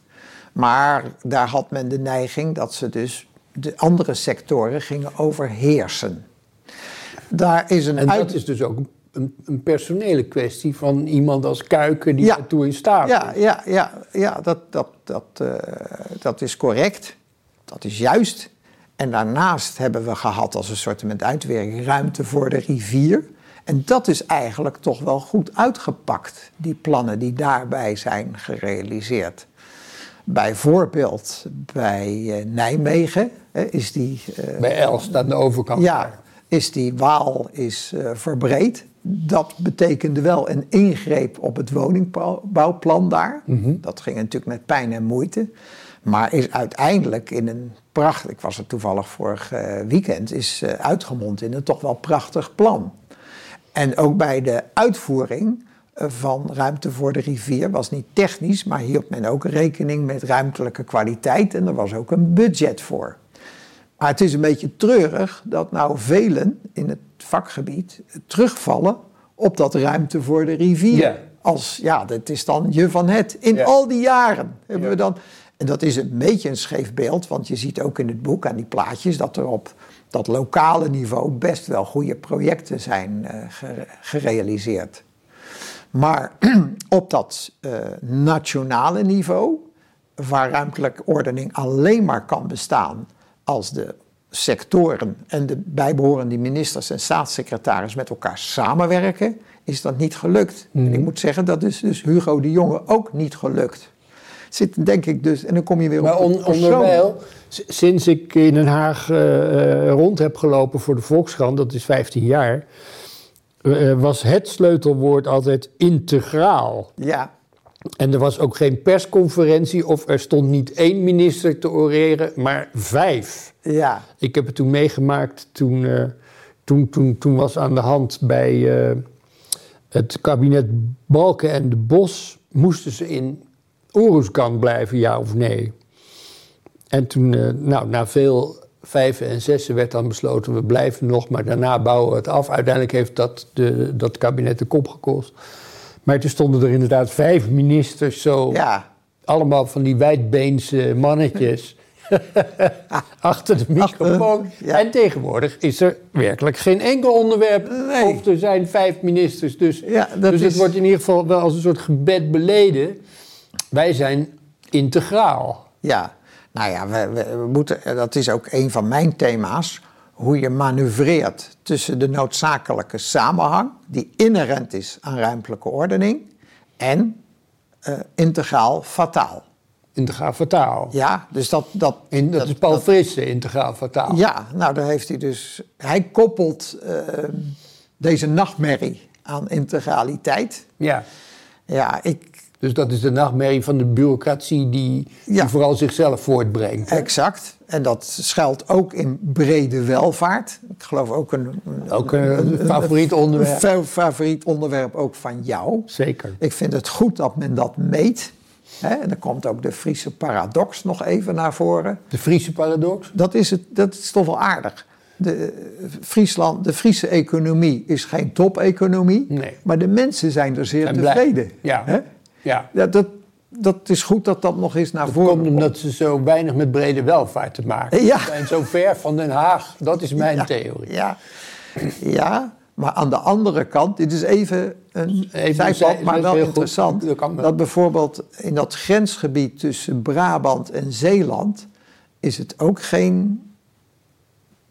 Maar daar had men de neiging dat ze dus de andere sectoren gingen overheersen. Daar is een En uit... dat is dus ook een, een personele kwestie van iemand als Kuiken die Ja. daartoe in staat Ja, is. ja, ja, ja dat, dat, dat, eh, dat is correct. Dat is juist. En daarnaast hebben we gehad als een soort met uitwerking ruimte voor de rivier. En dat is eigenlijk toch wel goed uitgepakt, die plannen die daarbij zijn gerealiseerd. Bijvoorbeeld bij eh, Nijmegen is die eh, Bij Elst aan de overkant. ja, is die waal is eh, verbreed. Dat betekende wel een ingreep op het woningbouwplan daar. Dat ging natuurlijk met pijn en moeite. Maar is uiteindelijk in een pracht, ik was er toevallig vorig weekend, is uitgemond in een toch wel prachtig plan. En ook bij de uitvoering eh, van ruimte voor de rivier was niet technisch, maar hield men ook rekening met ruimtelijke kwaliteit en er was ook een budget voor. Maar het is een beetje treurig dat nou velen in het vakgebied terugvallen op dat ruimte voor de rivier. Ja. Als, ja, dat is dan je van het. In al die jaren hebben we dan... En dat is een beetje een scheef beeld, want je ziet ook in het boek aan die plaatjes... dat er op dat lokale niveau best wel goede projecten zijn eh, gere- gerealiseerd. Maar [CLEARS THROAT] op dat eh, nationale niveau, waar ruimtelijke ordening alleen maar kan bestaan als de sectoren en de bijbehorende ministers en staatssecretaris met elkaar samenwerken, is dat niet gelukt. En ik moet zeggen, dat is dus Hugo de Jonge ook niet gelukt. Zit denk ik dus, en dan kom je weer Maar op on, persoon. onderwijl, sinds ik in Den Haag eh, eh, rond heb gelopen voor de Volkskrant, dat is 15 jaar, eh, was het sleutelwoord altijd integraal. Ja, En er was ook geen persconferentie of er stond niet één minister te oreren, maar vijf. ja, Ik heb het toen meegemaakt, toen, eh, toen, toen, toen was aan de hand bij het kabinet Balken en de Bos, moesten ze in Oeruzkan blijven, ja of nee? En toen, eh, nou, na veel vijven en zessen werd dan besloten, we blijven nog, maar daarna bouwen we het af. Uiteindelijk heeft dat de, dat kabinet de kop gekost. Maar toen stonden er inderdaad vijf ministers zo, ja. allemaal van die wijdbeense mannetjes. [LAUGHS] Achter de microfoon. ja. En tegenwoordig is er werkelijk geen enkel onderwerp. Nee. Of er zijn vijf ministers. Dus, Ja, dat dus het wordt in ieder geval wel als een soort gebed beleden. Wij zijn integraal. Ja, nou ja, we, we, we moeten, dat is ook een van mijn thema's. Hoe je manoeuvreert tussen de noodzakelijke samenhang, die inherent is aan ruimtelijke ordening, en eh, integraal fataal. Integraal fataal. Ja, dus dat. dat, In, dat, is Paul Frisse, integraal fataal. Ja, nou daar heeft hij dus. Hij koppelt eh, deze nachtmerrie aan integraliteit. Ja. Ja, ik, Dus dat is de nachtmerrie van de bureaucratie die, die vooral zichzelf voortbrengt. hè? Exact. En dat schuilt ook in brede welvaart. Ik geloof ook een, een- Ook een favoriet onderwerp. Een fa- favoriet onderwerp ook van jou. Zeker. Ik vind het goed dat men dat meet. En dan komt ook de Friese paradox nog even naar voren. De Friese paradox. Dat is, het, dat is toch wel aardig. De, Friesland, de Friese economie is geen top-economie. Nee. Maar de mensen zijn er zeer En tevreden. Ja. Ja. Ja, dat, dat is goed dat dat nog eens naar Dat voren komt omdat ze zo weinig met brede welvaart te maken Ja. Ze zijn zo ver van Den Haag. Dat is mijn Ja, theorie. Ja, ja, maar aan de andere kant, dit is even een Even zijpad, zij- maar wel interessant. Dat kan wel. dat bijvoorbeeld in dat grensgebied tussen Brabant en Zeeland is het ook geen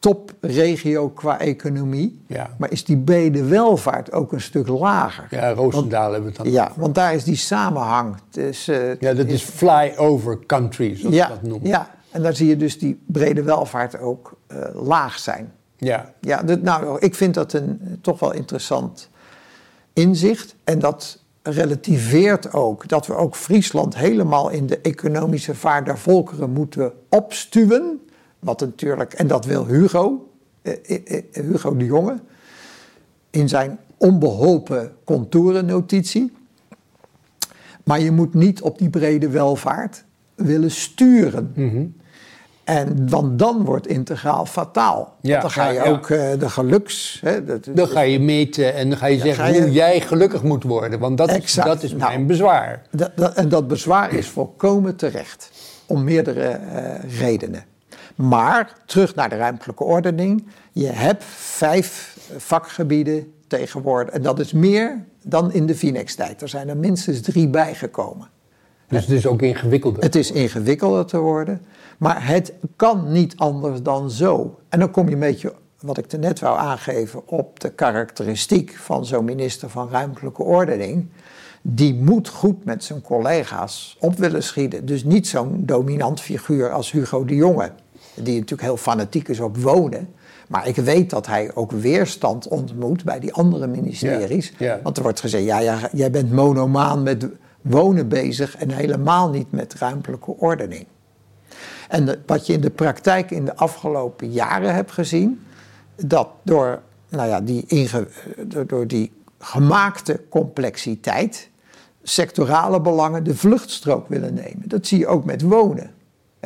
topregio qua economie, Ja. maar is die brede welvaart ook een stuk lager. Ja, Roosendaal hebben we het dan. Ja, want daar is die samenhang tussen... Ja, dat is flyover country, zoals ja, dat noemen. ja, en daar zie je dus die brede welvaart ook eh, laag zijn. Ja. Ja, dat, nou, ik vind dat een eh, toch wel interessant inzicht. En dat relativeert ook dat we ook Friesland helemaal in de economische vaart der volkeren moeten opstuwen. Wat natuurlijk, en dat wil Hugo, eh, eh, eh, Hugo de Jonge, in zijn onbeholpen contourennotitie. Maar je moet niet op die brede welvaart willen sturen. Mhm. En want dan wordt integraal fataal. Ja, Want dan ga je ja, ook de geluks... Hè, dat, Dan ga je meten en dan ga je zeggen ga je- hoe jij gelukkig moet worden. Want dat is, dat is Nou. mijn bezwaar. dat, dat- en dat bezwaar is volkomen terecht. Om meerdere redenen. Maar, terug naar de ruimtelijke ordening. Je hebt vijf vakgebieden tegenwoordig. En dat is meer dan in de Finex-tijd. Er zijn er minstens drie bijgekomen. Dus het is ook ingewikkelder. Het is ingewikkelder te worden, maar het kan niet anders dan zo. En dan kom je een beetje, wat ik net wou aangeven, op de karakteristiek van zo'n minister van Ruimtelijke Ordening. Die moet goed met zijn collega's op willen schieten. Dus niet zo'n dominant figuur als Hugo de Jonge, die natuurlijk heel fanatiek is op wonen. Maar ik weet dat hij ook weerstand ontmoet bij die andere ministeries. Ja, ja. Want er wordt gezegd, ja, ja, jij bent monomaan met wonen bezig en helemaal niet met ruimtelijke ordening. En de- wat je in de praktijk in de afgelopen jaren hebt gezien, dat door, nou ja, die, inge, door, door die gemaakte complexiteit sectorale belangen de vluchtstrook willen nemen. Dat zie je ook met wonen.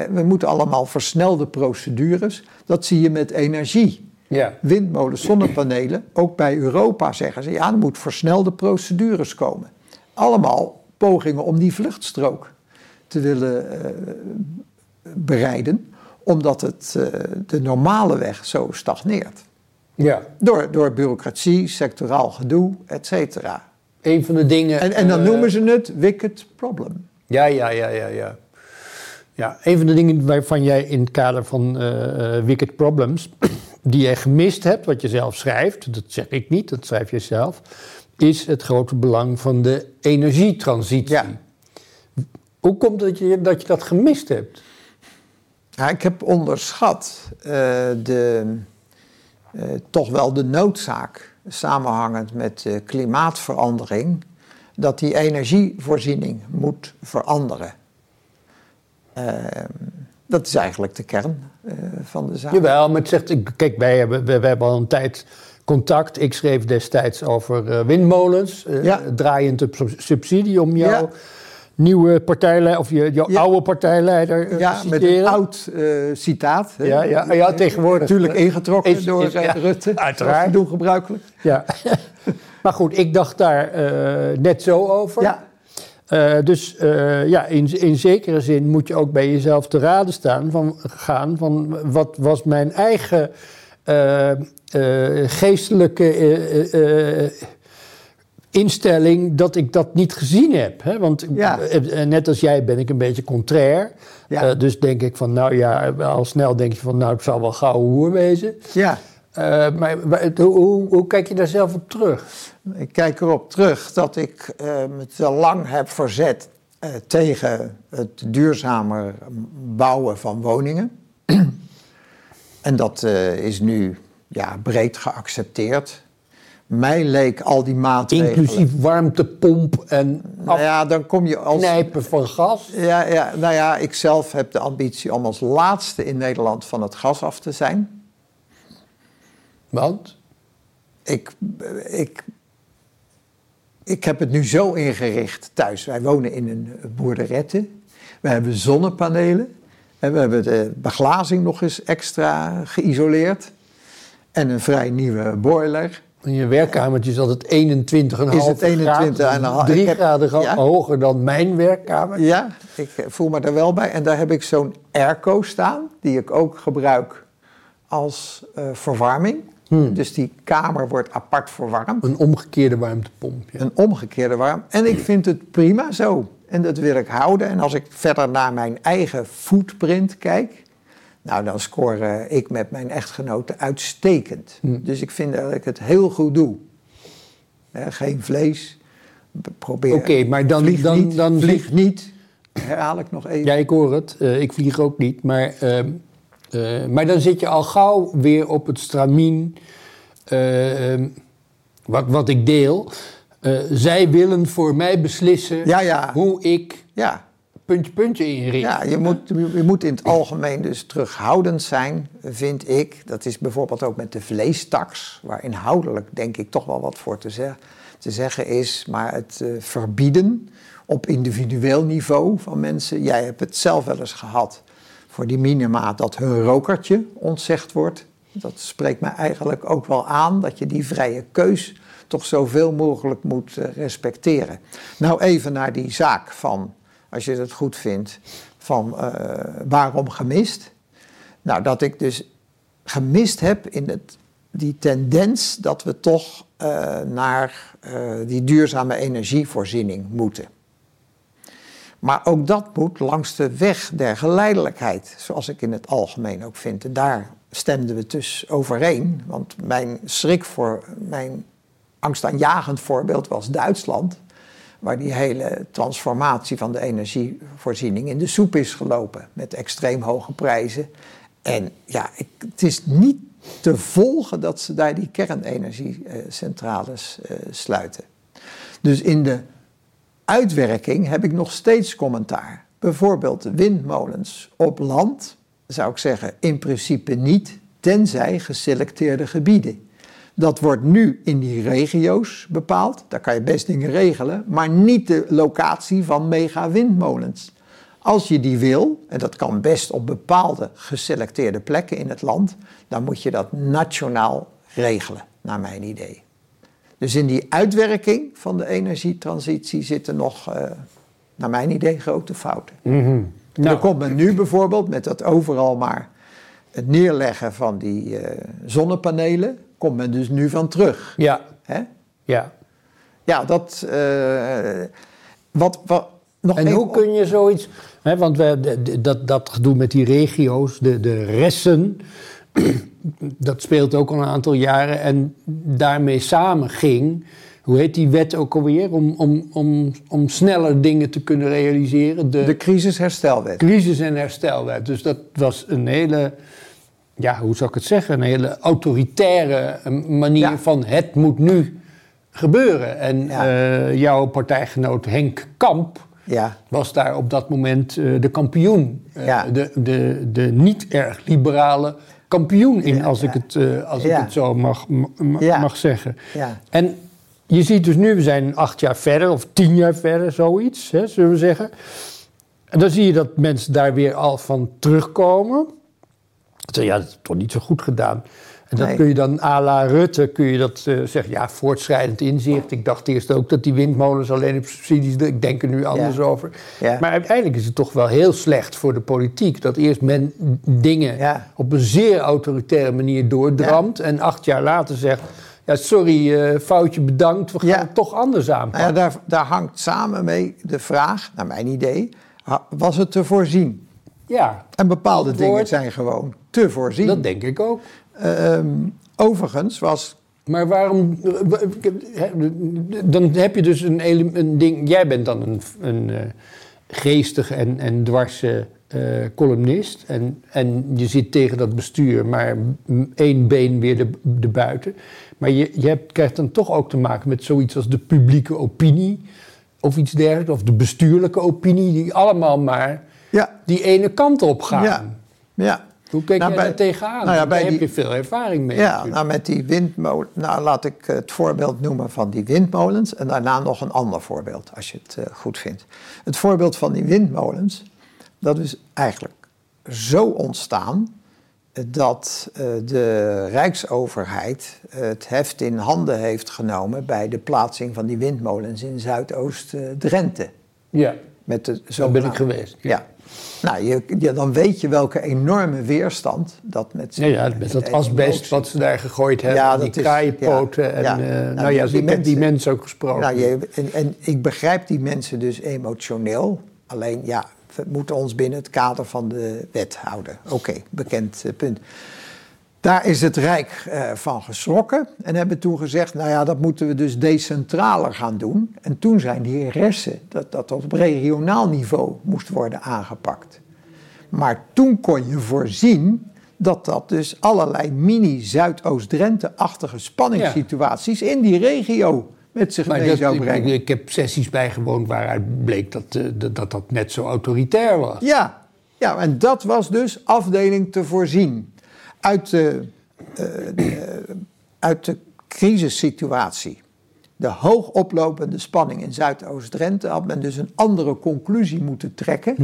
We moeten allemaal versnelde procedures. Dat zie je met energie. Ja. Windmolens, zonnepanelen, ook bij Europa zeggen ze, ja, er moet versnelde procedures komen. Allemaal pogingen om die vluchtstrook te willen eh, bereiden, omdat het, eh, de normale weg zo stagneert. ja. Door, door bureaucratie, sectoraal gedoe, et cetera. Een van de dingen... En, en dan eh, noemen ze het wicked problem. Ja, ja, ja, ja, ja. Ja, een van de dingen waarvan jij in het kader van eh, eh, Wicked Problems, [CLEARS THROAT] die jij gemist hebt, wat je zelf schrijft, dat zeg ik niet, dat schrijf je zelf, is het grote belang van de energietransitie. Ja. Hoe komt het dat je, dat je dat gemist hebt? Ja, ik heb onderschat eh, de, toch wel de noodzaak, samenhangend met klimaatverandering, dat die energievoorziening moet veranderen. Ehm, dat is eigenlijk de kern van de zaak. Jawel, maar het zegt, kijk, wij hebben, hebben al een tijd contact. Ik schreef destijds over windmolens, Ja. draaiend op subsidie om jou Ja. nieuwe partijleider, of je, jouw Ja. oude partijleider eh, ja, met een oud eh, citaat. hè. Ja, ja, ja, tegenwoordig. Natuurlijk ingetrokken Is- door is- eh, ja, Rutte. uiteraard. Doen gebruikelijk. Ja. [LAUGHS] maar goed, ik dacht daar eh, net zo over. Ja, Eh, dus eh, ja, in, in zekere zin moet je ook bij jezelf te raden staan van, gaan van wat was mijn eigen eh, geestelijke instelling dat ik dat niet gezien heb. Hè? Want Ja. net als jij ben ik een beetje contrair. Ja. Dus denk ik van, nou ja, al snel denk je van, nou het zal wel gauw hoer wezen. ja. Eh, maar hoe, hoe, kijk je daar zelf op terug? Ik kijk erop terug dat ik eh, me te lang heb verzet eh, tegen het duurzamer bouwen van woningen. [CLEARS THROAT] en dat is nu ja, breed geaccepteerd. Mij leek al die maatregelen... Inclusief warmtepomp en Nou ja, dan kom je als... afknijpen van gas. Ja, ja, nou ja, ik zelf heb de ambitie om als laatste in Nederland van het gas af te zijn. Want? Ik, ik, ik heb het nu zo ingericht thuis. Wij wonen in een boerderette. We hebben zonnepanelen. En we hebben de beglazing nog eens extra geïsoleerd. En een vrij nieuwe boiler. In je werkkamertje is altijd 21,5 Is het 21,5? graden. Ik 3 heb- graden ja. hoger dan mijn werkkamer. Ja, ik voel me er wel bij. En daar heb ik zo'n airco staan, die ik ook gebruik als eh, verwarming. Dus die kamer wordt apart verwarmd. Een omgekeerde warmtepomp. Ja. Een omgekeerde warm. En ik vind het prima zo. En dat wil ik houden. En als ik verder naar mijn eigen footprint kijk, nou dan score ik met mijn echtgenote uitstekend. Dus ik vind dat ik het heel goed doe. Geen vlees. Probeer. Oké, maar dan- Vlieg dan- niet. dan vlieg niet. Herhaal ik nog even. Ja, ik hoor het. Eh, ik vlieg ook niet. Maar, ehm, eh, maar dan zit je al gauw weer op het stramien. eh, ehm, wat, wat ik deel. Eh, zij willen voor mij beslissen Ja, ja. hoe ik Ja, puntje puntje inricht. Ja, je moet, je moet in het algemeen dus terughoudend zijn, vind ik. Dat is bijvoorbeeld ook met de vleestaks, waar inhoudelijk denk ik toch wel wat voor te, zeg- te zeggen is. Maar het verbieden op individueel niveau van mensen. Jij hebt het zelf wel eens gehad voor die minima dat hun rokertje ontzegd wordt. Dat spreekt mij eigenlijk ook wel aan dat je die vrije keus toch zoveel mogelijk moet eh, respecteren. Nou even naar die zaak van als je het goed vindt, van eh, waarom gemist? Nou, dat ik dus gemist heb in het, die tendens dat we toch eh, naar die duurzame energievoorziening moeten. Maar ook dat moet langs de weg der geleidelijkheid, zoals ik in het algemeen ook vind. En daar stemden we dus overeen. Want mijn schrik voor mijn angstaanjagend voorbeeld was Duitsland waar die hele transformatie van de energievoorziening in de soep is gelopen met extreem hoge prijzen. En ja, ik, het is niet te volgen dat ze daar die kernenergiecentrales eh, sluiten. Dus in de uitwerking heb ik nog steeds commentaar. Bijvoorbeeld windmolens op land, zou ik zeggen, in principe niet, tenzij geselecteerde gebieden. Dat wordt nu in die regio's bepaald. Daar kan je best dingen regelen, maar niet de locatie van mega-windmolens. Als je die wil, en dat kan best op bepaalde geselecteerde plekken in het land, dan moet je dat nationaal regelen, naar mijn idee. Dus in die uitwerking van de energietransitie zitten nog, eh, naar mijn idee, grote fouten. Mhm. Dan Nou, komt men nu bijvoorbeeld met dat overal maar het neerleggen van die eh, zonnepanelen, komt men dus nu van terug. ja, Hè? ja. Ja, dat. eh, wat, wat, nog En even hoe kun je zoiets... Hè, want we, dat, dat gedoe met die regio's, de, de ressen... dat speelt ook al een aantal jaren. En daarmee samen ging... Hoe heet die wet ook alweer? Om, om, om, om sneller dingen te kunnen realiseren. De, de crisisherstelwet. crisis- en herstelwet. Dus dat was een hele... Ja, hoe zou ik het zeggen? Een hele autoritaire eh, manier Ja. van... het moet nu gebeuren. En Ja. eh, jouw partijgenoot Henk Kamp Ja, was daar op dat moment eh, de kampioen. Ja. de, de, de niet erg liberale kampioen in, als, ik het, eh, als ik het zo mag, mag zeggen. ja. En je ziet dus nu, we zijn acht jaar verder of tien jaar verder, zoiets, hè, zullen we zeggen. En dan zie je dat mensen daar weer al van terugkomen. Ja, dat is toch niet zo goed gedaan. En dat Nee. kun je dan à la Rutte, kun je dat eh, zeggen, ja, voortschrijdend inzicht. Ik dacht eerst ook dat die windmolens alleen op subsidies, ik denk er nu anders Ja. over. Ja. Maar uiteindelijk is het toch wel heel slecht voor de politiek. Dat eerst men dingen Ja. op een zeer autoritaire manier doordramt. En acht jaar later zegt, ja, sorry, eh, foutje bedankt, we gaan Ja. het toch anders Nou ja, aanpakken. daar, daar hangt samen mee de vraag, naar mijn idee, was het te voorzien? Ja, En bepaalde dingen zijn gewoon te voorzien. dat denk ik ook. Ehm, overigens was Maar waarom... eh, Dan heb je dus een, een ding... Jij bent dan een, een eh, geestige en, en dwarse eh, columnist. En, en je zit tegen dat bestuur, maar één been weer de, de buiten. Maar je, je hebt, krijgt dan toch ook te maken met zoiets als de publieke opinie... of iets dergelijks, of de bestuurlijke opinie... die allemaal maar ja, die ene kant op gaan. ja, ja. Hoe kijk Nou, jij daar tegenaan? nou ja, Want bij daar die- heb je veel ervaring mee. Ja, natuurlijk. nou met die windmolen. Nou, laat ik het voorbeeld noemen van die windmolens en daarna nog een ander voorbeeld, als je het eh, goed vindt. Het voorbeeld van die windmolens, dat is eigenlijk zo ontstaan eh, dat eh, de Rijksoverheid het heft in handen heeft genomen bij de plaatsing van die windmolens in Zuidoost-Drenthe. ja. Met de Zo ben ik geweest. Ja. Nou, je, ja, dan weet je welke enorme weerstand dat met Ja, ja, met dat asbest wat ze daar gegooid hebben, Ja, die kraaienpoten. en, ja. eh, Nou, nou ja, die ik heb die mensen- mensen ook gesproken. Nou, je, en, en ik begrijp die mensen dus emotioneel. Alleen ja, we moeten ons binnen het kader van de wet houden. Oké, bekend eh, punt. Daar is het Rijk eh, van geschrokken en hebben toen gezegd: nou ja, dat moeten we dus decentraler gaan doen. En toen zijn die resten dat dat op regionaal niveau moest worden aangepakt. Maar toen kon je voorzien dat dat dus allerlei mini-Zuidoost-Drenthe-achtige spanningssituaties in die regio met zich maar mee dat, zou ik, brengen. ik heb sessies bijgewoond waaruit bleek dat, eh, dat, dat dat net zo autoritair was. Ja, ja, en dat was dus afdeling te voorzien. Uit de, eh, de- uit de crisissituatie, de hoogoplopende spanning in Zuidoost-Drenthe, had men dus een andere conclusie moeten trekken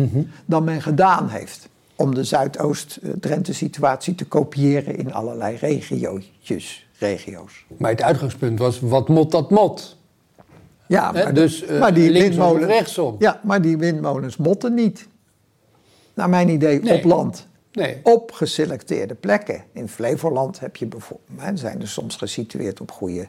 dan men gedaan heeft. Om de Zuidoost-Drenthe-situatie te kopiëren in allerlei regiootjes, regio's. Maar het uitgangspunt was, wat mot dat mot. Ja, maar, dus eh, linksom of rechtsom. Ja, maar die windmolens motten niet. Naar mijn idee Nee. op land. Nee. Op geselecteerde plekken. In Flevoland heb je bijvoorbeeld, zijn er soms gesitueerd op goede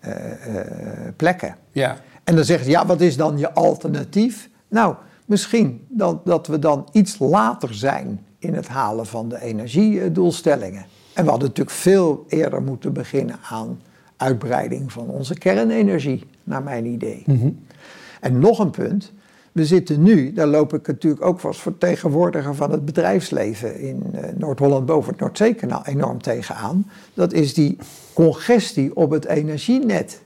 eh, eh, plekken. Ja. En dan zeg je, ja, wat is dan je alternatief? Nou, misschien dan, dat we dan iets later zijn in het halen van de energiedoelstellingen. En we hadden natuurlijk veel eerder moeten beginnen aan uitbreiding van onze kernenergie, naar mijn idee. En nog een punt. We zitten nu, daar loop ik natuurlijk ook als vertegenwoordiger van het bedrijfsleven in eh, Noord-Holland boven het Noordzeekanaal enorm tegenaan. Dat is die congestie op het energienet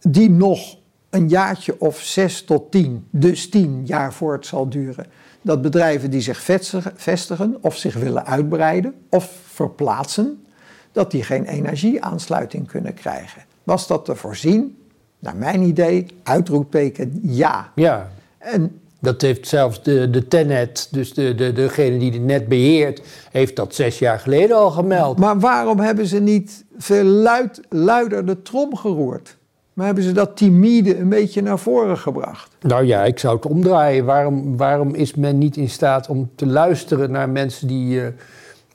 die nog een jaartje of zes tot tien, dus tien jaar voort zal duren. Dat bedrijven die zich vestigen, vestigen of zich willen uitbreiden of verplaatsen, dat die geen energieaansluiting kunnen krijgen. Was dat te voorzien? Naar mijn idee, uitroepteken ja. ja. En Dat heeft zelfs de, de Tenet, dus de, de, degene die het net beheert, heeft dat zes jaar geleden al gemeld. Maar waarom hebben ze niet veel luid, luider de trom geroerd? Maar hebben ze dat timide een beetje naar voren gebracht? Nou ja, ik zou het omdraaien. Waarom, waarom is men niet in staat om te luisteren naar mensen die. eh,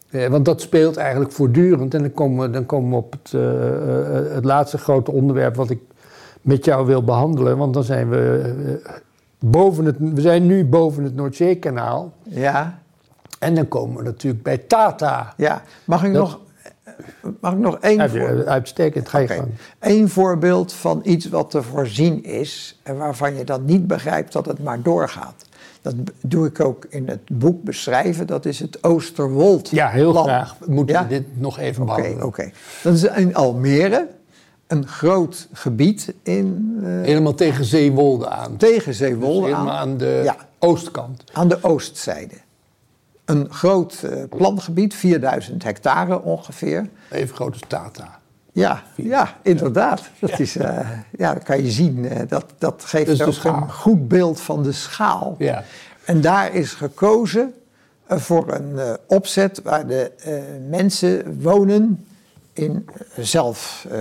eh, want dat speelt eigenlijk voortdurend. En dan komen we, dan komen we op het, eh, eh, het laatste grote onderwerp wat ik met jou wil behandelen. Want dan zijn we eh, boven het, we zijn nu boven het Noordzeekanaal. Ja, En dan komen we natuurlijk bij Tata. ja. Mag ik Dat- nog, mag ik nog één Ja, voor- uitstekend, ga je gang. Eén voorbeeld van iets wat te voorzien is en waarvan je dan niet begrijpt dat het maar doorgaat. Dat doe ik ook in het boek beschrijven. Dat is het Oosterwold. Ja, heel graag. We moeten Ja? dit nog even Oké, behandelen. oké. Dat is in Almere, een groot gebied in, eh, Helemaal tegen Zeewolde aan. tegen Dus Zeewolde helemaal aan, aan de Ja. oostkant. aan de oostzijde. Een groot eh, plangebied, 4000 hectare ongeveer. Even groot als Tata. Ja, ja inderdaad. Dat is, eh, ja, dat kan je zien. dat, dat geeft de ook een goed beeld van de schaal. Ja. En daar is gekozen voor een opzet waar de mensen wonen in zelf eh,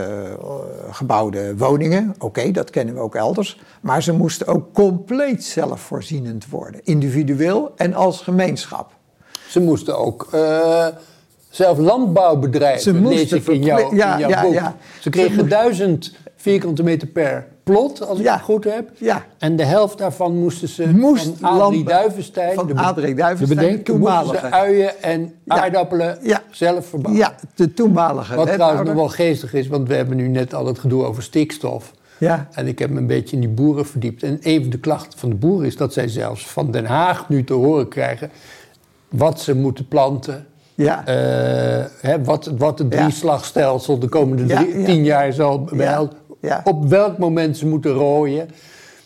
gebouwde woningen. Oké, dat kennen we ook elders. Maar ze moesten ook compleet zelfvoorzienend worden. Individueel en als gemeenschap. Ze moesten ook eh, zelf landbouw bedrijven, Ze lees moesten ik in ja, in jouw ja, boek. ja. Ze Ze kregen moesten- duizend vierkante meter per plot, als ik Ja. het goed heb. Ja. En de helft daarvan moesten ze Moest van Adrie Duivenstein, van de Adrie Duivenstein, de bedenker, de moesten ze toenmalige. uien en aardappelen Ja. zelf verbouwen. Ja, de toenmalige Wat trouwens nog wel geestig is, want we hebben nu net al het gedoe over stikstof. Ja, En ik heb me een beetje in die boeren verdiept. En een van de klachten van de boeren is dat zij zelfs van Den Haag nu te horen krijgen wat ze moeten planten. ja. Eh, hè, wat, wat het Ja. drieslagstelsel de komende Ja, drie- ja. tien jaar zal behelzen. Ja. Op welk moment ze moeten rooien.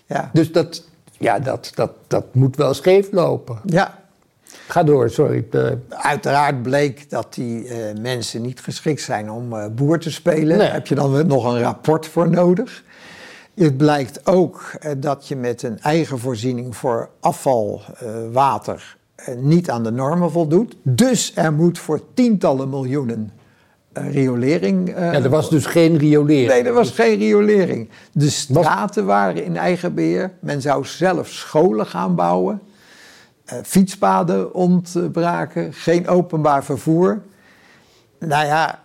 ja. Dus dat, ja, dat, dat, dat moet wel scheef lopen. ja. Ga door, sorry. Eh, Uiteraard bleek dat die eh, mensen niet geschikt zijn om eh, boer te spelen. Nee. Daar heb je dan nog een rapport voor nodig. Het blijkt ook dat je met een eigen voorziening voor afvalwater niet aan de normen voldoet. Dus er moet voor tientallen miljoenen riolering. eh, ja, er was dus geen riolering. Nee, er was geen riolering. De straten waren in eigen beheer. Men zou zelf scholen gaan bouwen. Eh, fietspaden ontbraken. Geen openbaar vervoer. Nou ja,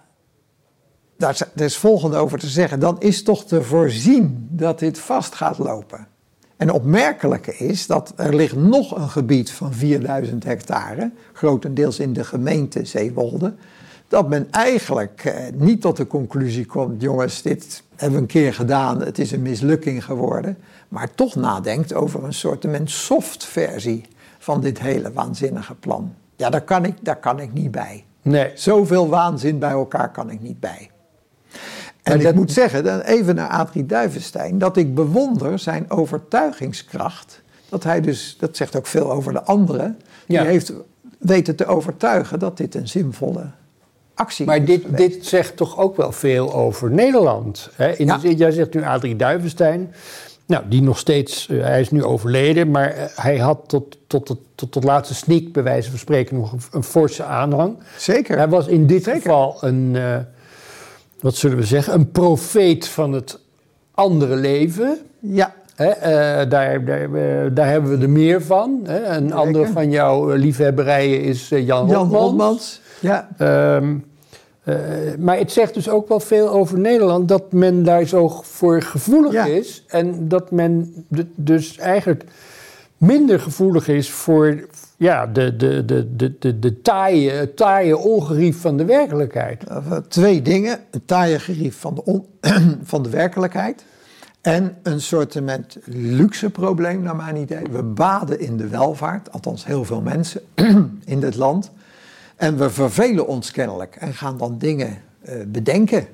daar is, is volgende over te zeggen. Dan is toch te voorzien dat dit vast gaat lopen. En opmerkelijke is dat er ligt nog een gebied van 4000 hectare, grotendeels in de gemeente Zeewolde, dat men eigenlijk eh, niet tot de conclusie komt, jongens, dit hebben we een keer gedaan, het is een mislukking geworden, maar toch nadenkt over een soort soft versie van dit hele waanzinnige plan. Ja, daar kan ik, daar kan ik niet bij. Nee. Zoveel waanzin bij elkaar kan ik niet bij. En Maar ik dat- moet zeggen, dan even naar Adrie Duivenstein, dat ik bewonder zijn overtuigingskracht. Dat hij dus, dat zegt ook veel over de anderen, Ja. die heeft weten te overtuigen dat dit een zinvolle actie Maar dit, geweest. dit zegt toch ook wel veel over Nederland. Hè? In Ja. de zin, jij zegt nu Adrie Duivenstein. Nou, die nog steeds, eh, hij is nu overleden, maar eh, hij had tot, tot, tot, tot, tot laatste sneak, bij wijze van spreken, nog een, een forse aanhang. Zeker. Hij was in dit Zeker. geval een, eh, wat zullen we zeggen, een profeet van het andere leven. Ja, daar, daar, daar hebben we er meer van. Hè. Een andere van jouw liefhebberijen is Jan, Jan. Ja, Ehm, eh, maar het zegt dus ook wel veel over Nederland dat men daar zo voor gevoelig Ja. is. En dat men dus eigenlijk minder gevoelig is voor ja, de, de, de, de, de, de taaie, het taaie ongerief van de werkelijkheid. Twee dingen. Een taaie gerief van de, on- [CLEARS THROAT] van de werkelijkheid. En een soort luxe probleem, naar mijn idee. We baden in de welvaart, althans heel veel mensen [CLEARS THROAT] in dit land. En we vervelen ons kennelijk en gaan dan dingen eh, bedenken.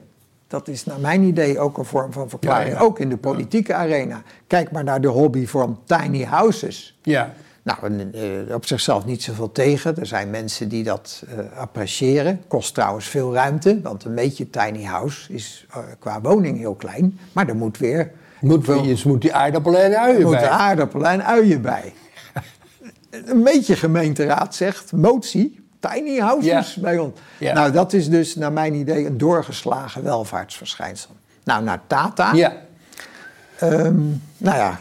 Dat is naar mijn idee ook een vorm van verklaring. Ja, ja. Ook in de politieke arena. Kijk maar naar de hobbyvorm tiny houses. Ja, Nou, eh, op zichzelf niet zoveel tegen. Er zijn mensen die dat eh, appreciëren. Kost trouwens veel ruimte, want een beetje tiny house is qua woning heel klein. Maar er moet weer moet, wel- je moet die aardappelen en uien bij. aardappelen en uien bij. [LAUGHS] een beetje gemeenteraad zegt, motie, tiny houses Ja. bij ons. Ja. Nou, dat is dus naar mijn idee een doorgeslagen welvaartsverschijnsel. Nou, naar Tata. Ja. Ehm, nou ja,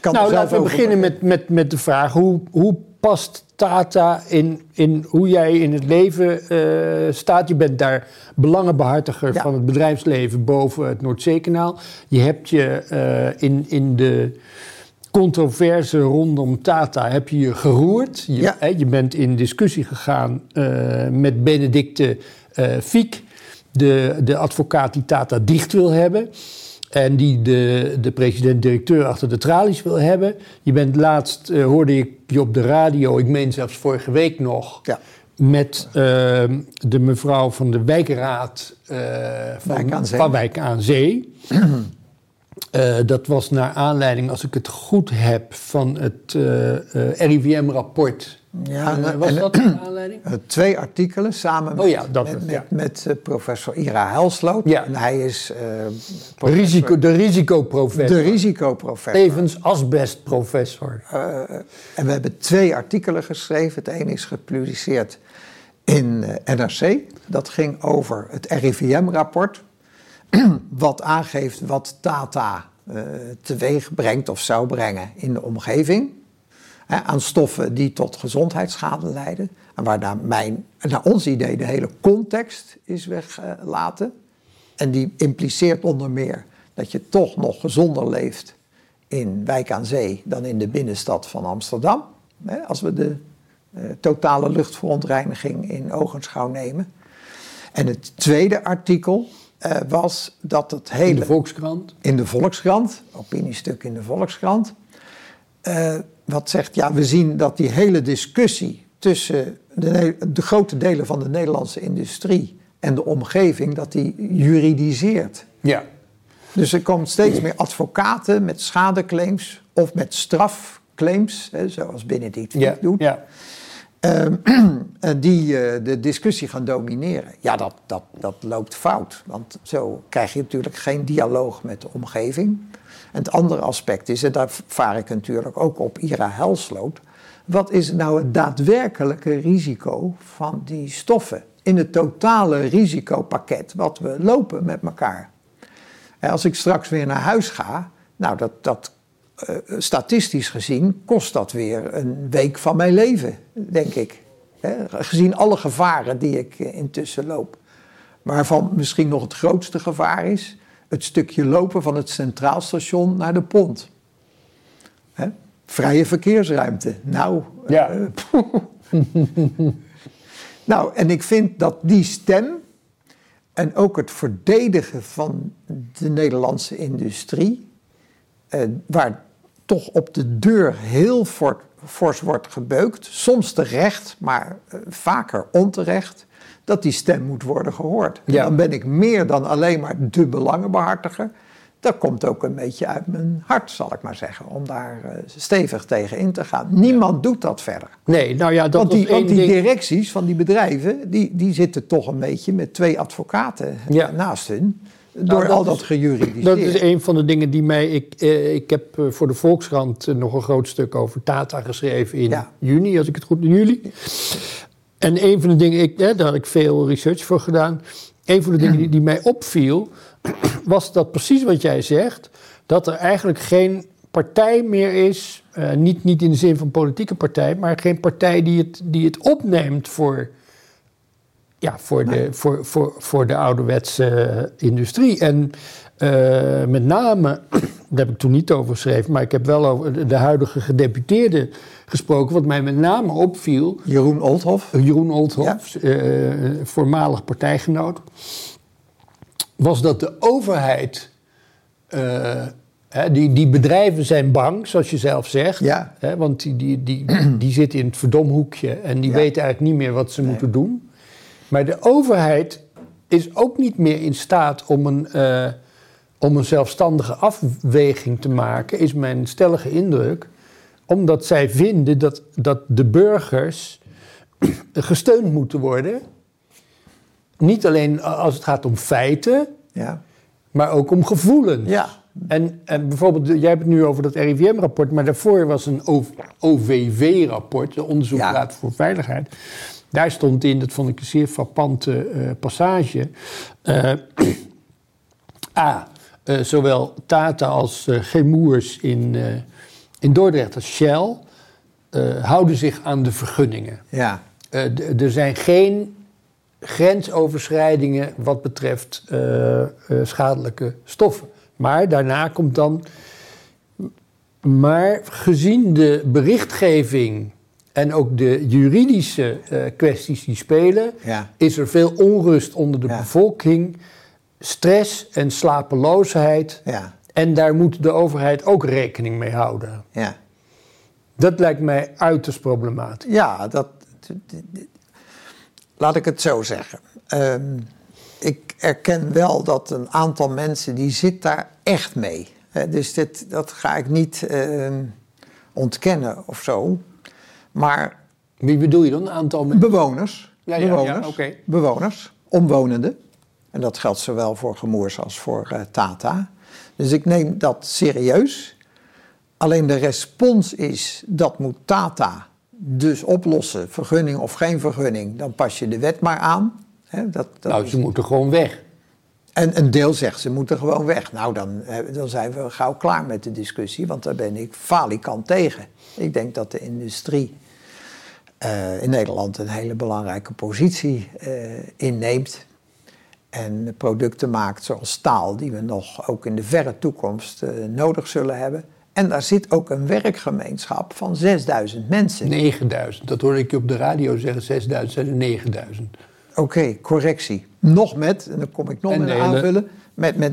kan er Nou, zelf laten we beginnen met, met, met de vraag: hoe, hoe past Tata in, in hoe jij in het leven eh, staat? Je bent daar belangenbehartiger Ja. van het bedrijfsleven boven het Noordzeekanaal. Je hebt je eh, in, in de controverse rondom Tata heb je je geroerd. Je, Ja. hè, je bent in discussie gegaan eh, met Benedicte eh Fiek, de, de advocaat die Tata dicht wil hebben. En die de, de president-directeur achter de tralies wil hebben. Je bent laatst, eh, hoorde ik je op de radio, ik meen zelfs vorige week nog, Ja. met eh, de mevrouw van de wijkraad van, Wijk aan Zee. van Wijk aan Zee. [CLEARS THROAT] Eh, dat was naar aanleiding, als ik het goed heb, van het eh, RIVM-rapport. Ja, En, eh, was en- dat naar aanleiding? Eh, twee artikelen samen met, Oh ja, dat met, was- met, ja. met, eh, professor Ira Helsloot. Ja. En hij is eh, professor- Risico, de risicoprofessor. de risicoprofessor. Tevens asbestprofessor. Eh, en we hebben twee artikelen geschreven. Het ene is gepubliceerd in eh, NRC. Dat ging over het RIVM-rapport. [CLEARS THROAT] wat aangeeft wat Tata eh, teweeg brengt of zou brengen in de omgeving. Aan stoffen die tot gezondheidsschade leiden. En waar naar, mijn, naar ons idee de hele context is weggelaten. En die impliceert onder meer dat je toch nog gezonder leeft in Wijk aan Zee dan in de binnenstad van Amsterdam. Als we de eh, totale luchtverontreiniging in ogenschouw nemen. En het tweede artikel eh, was dat het In hele de Volkskrant. in de Volkskrant, opiniestuk in de Volkskrant. eh, wat zegt, ja, we zien dat die hele discussie tussen de, de grote delen van de Nederlandse industrie en de omgeving, dat die juridiseert. Ja. Dus er komen steeds meer advocaten met schadeclaims of met strafclaims, hè, zoals Benedict Ja. doet, ja. Ehm, en [CLEARS THROAT] die eh, de discussie gaan domineren. Ja, dat, dat, dat loopt fout. Want zo krijg je natuurlijk geen dialoog met de omgeving. En het andere aspect is, en daar vaar ik natuurlijk ook op Ira Helsloot. Wat is nou het daadwerkelijke risico van die stoffen? In het totale risicopakket wat we lopen met elkaar. Als ik straks weer naar huis ga, nou, dat, dat eh, statistisch gezien kost dat weer een week van mijn leven, denk ik. Gezien alle gevaren die ik eh, intussen loop. Waarvan misschien nog het grootste gevaar is het stukje lopen van het Centraal Station naar de pont. Vrije verkeersruimte. Nou, Ja. eh, [LAUGHS] nou, en ik vind dat die stem en ook het verdedigen van de Nederlandse industrie, eh, waar toch op de deur heel for- fors wordt gebeukt, soms terecht, maar eh, vaker onterecht, dat die stem moet worden gehoord. Ja. dan ben ik meer dan alleen maar de belangenbehartiger. Dat komt ook een beetje uit mijn hart, zal ik maar zeggen, om daar eh, stevig tegen in te gaan. Niemand doet dat verder. Nee, nou ja, dat Want die, want die ding. directies van die bedrijven, die, die zitten toch een beetje met twee advocaten Ja. naast hun. Door dat al dat gejuridiseerd. Dat is een van de dingen die mij. Ik, eh, ik heb eh, voor de Volkskrant eh, nog een groot stuk over Tata geschreven in Ja. juni, als ik het goed in juli. En een van de dingen, ik, daar had ik veel research voor gedaan. Een van de dingen die, die mij opviel, [CLEARS THROAT] was dat precies wat jij zegt, dat er eigenlijk geen partij meer is, eh, niet, niet in de zin van politieke partij, maar geen partij die het, die het opneemt voor, ja, voor, de, voor, voor, voor de ouderwetse eh, industrie. En eh, met name, [CLEARS THROAT] daar heb ik toen niet over geschreven, maar ik heb wel over de- huidige gedeputeerde gesproken. Wat mij met name opviel, Jeroen Oldhoff. Jeroen Oldhoff, eh, voormalig partijgenoot, was dat de overheid. eh, die, die bedrijven zijn bang, zoals je zelf zegt. Ja. Want die, die, die, die zitten in het verdomhoekje en die Ja. weten eigenlijk niet meer wat ze moeten doen. Maar de overheid is ook niet meer in staat om een, eh, om een zelfstandige afweging te maken, is mijn stellige indruk. Omdat zij vinden dat, dat de burgers [CLEARS THROAT] gesteund moeten worden. Niet alleen als het gaat om feiten, Ja. maar ook om gevoelens. Ja. En, en bijvoorbeeld, jij hebt het nu over dat RIVM-rapport, maar daarvoor was een OVV-rapport, de Onderzoeksraad voor Veiligheid. Daar stond in, dat vond ik een zeer frappante eh, passage. eh, [CLEARS THROAT] A. eh, zowel Tata als eh Gemoers in, in Dordrecht als Shell houden zich aan de vergunningen. Ja. Er zijn geen grensoverschrijdingen wat betreft schadelijke stoffen. Maar daarna komt dan Maar gezien de berichtgeving en ook de juridische eh, kwesties die spelen, Ja. is er veel onrust onder de Ja. bevolking, stress en slapeloosheid. Ja, En daar moet de overheid ook rekening mee houden. ja. Dat lijkt mij uiterst problematisch. Ja, dat. Laat ik het zo zeggen. Ehm, ik erken wel dat een aantal mensen die zit daar echt mee. Dus dit, dat ga ik niet ehm, ontkennen of zo. Maar Wie bedoel je dan? Een aantal bewoners, Ja, ja, ja, bewoners, bewoners, omwonenden. En dat geldt zowel voor Gemoers als voor eh, Tata. Dus ik neem dat serieus. Alleen de respons is, dat moet Tata dus oplossen. Vergunning of geen vergunning, dan pas je de wet maar aan. Hè, dat, dat Nou, is- ze moeten gewoon weg. En een deel zegt, ze moeten gewoon weg. Nou, dan, eh, dan zijn we gauw klaar met de discussie, want daar ben ik falikant tegen. Ik denk dat de industrie eh, in Nederland een hele belangrijke positie eh, inneemt. En producten maakt zoals staal, die we nog ook in de verre toekomst nodig zullen hebben. En daar zit ook een werkgemeenschap van 6000 mensen. 9000. Dat hoorde ik je op de radio zeggen. 6000 zijn er 9000. Oké, correctie. Nog met, en dan kom ik nog de hele- aanvullen, met, met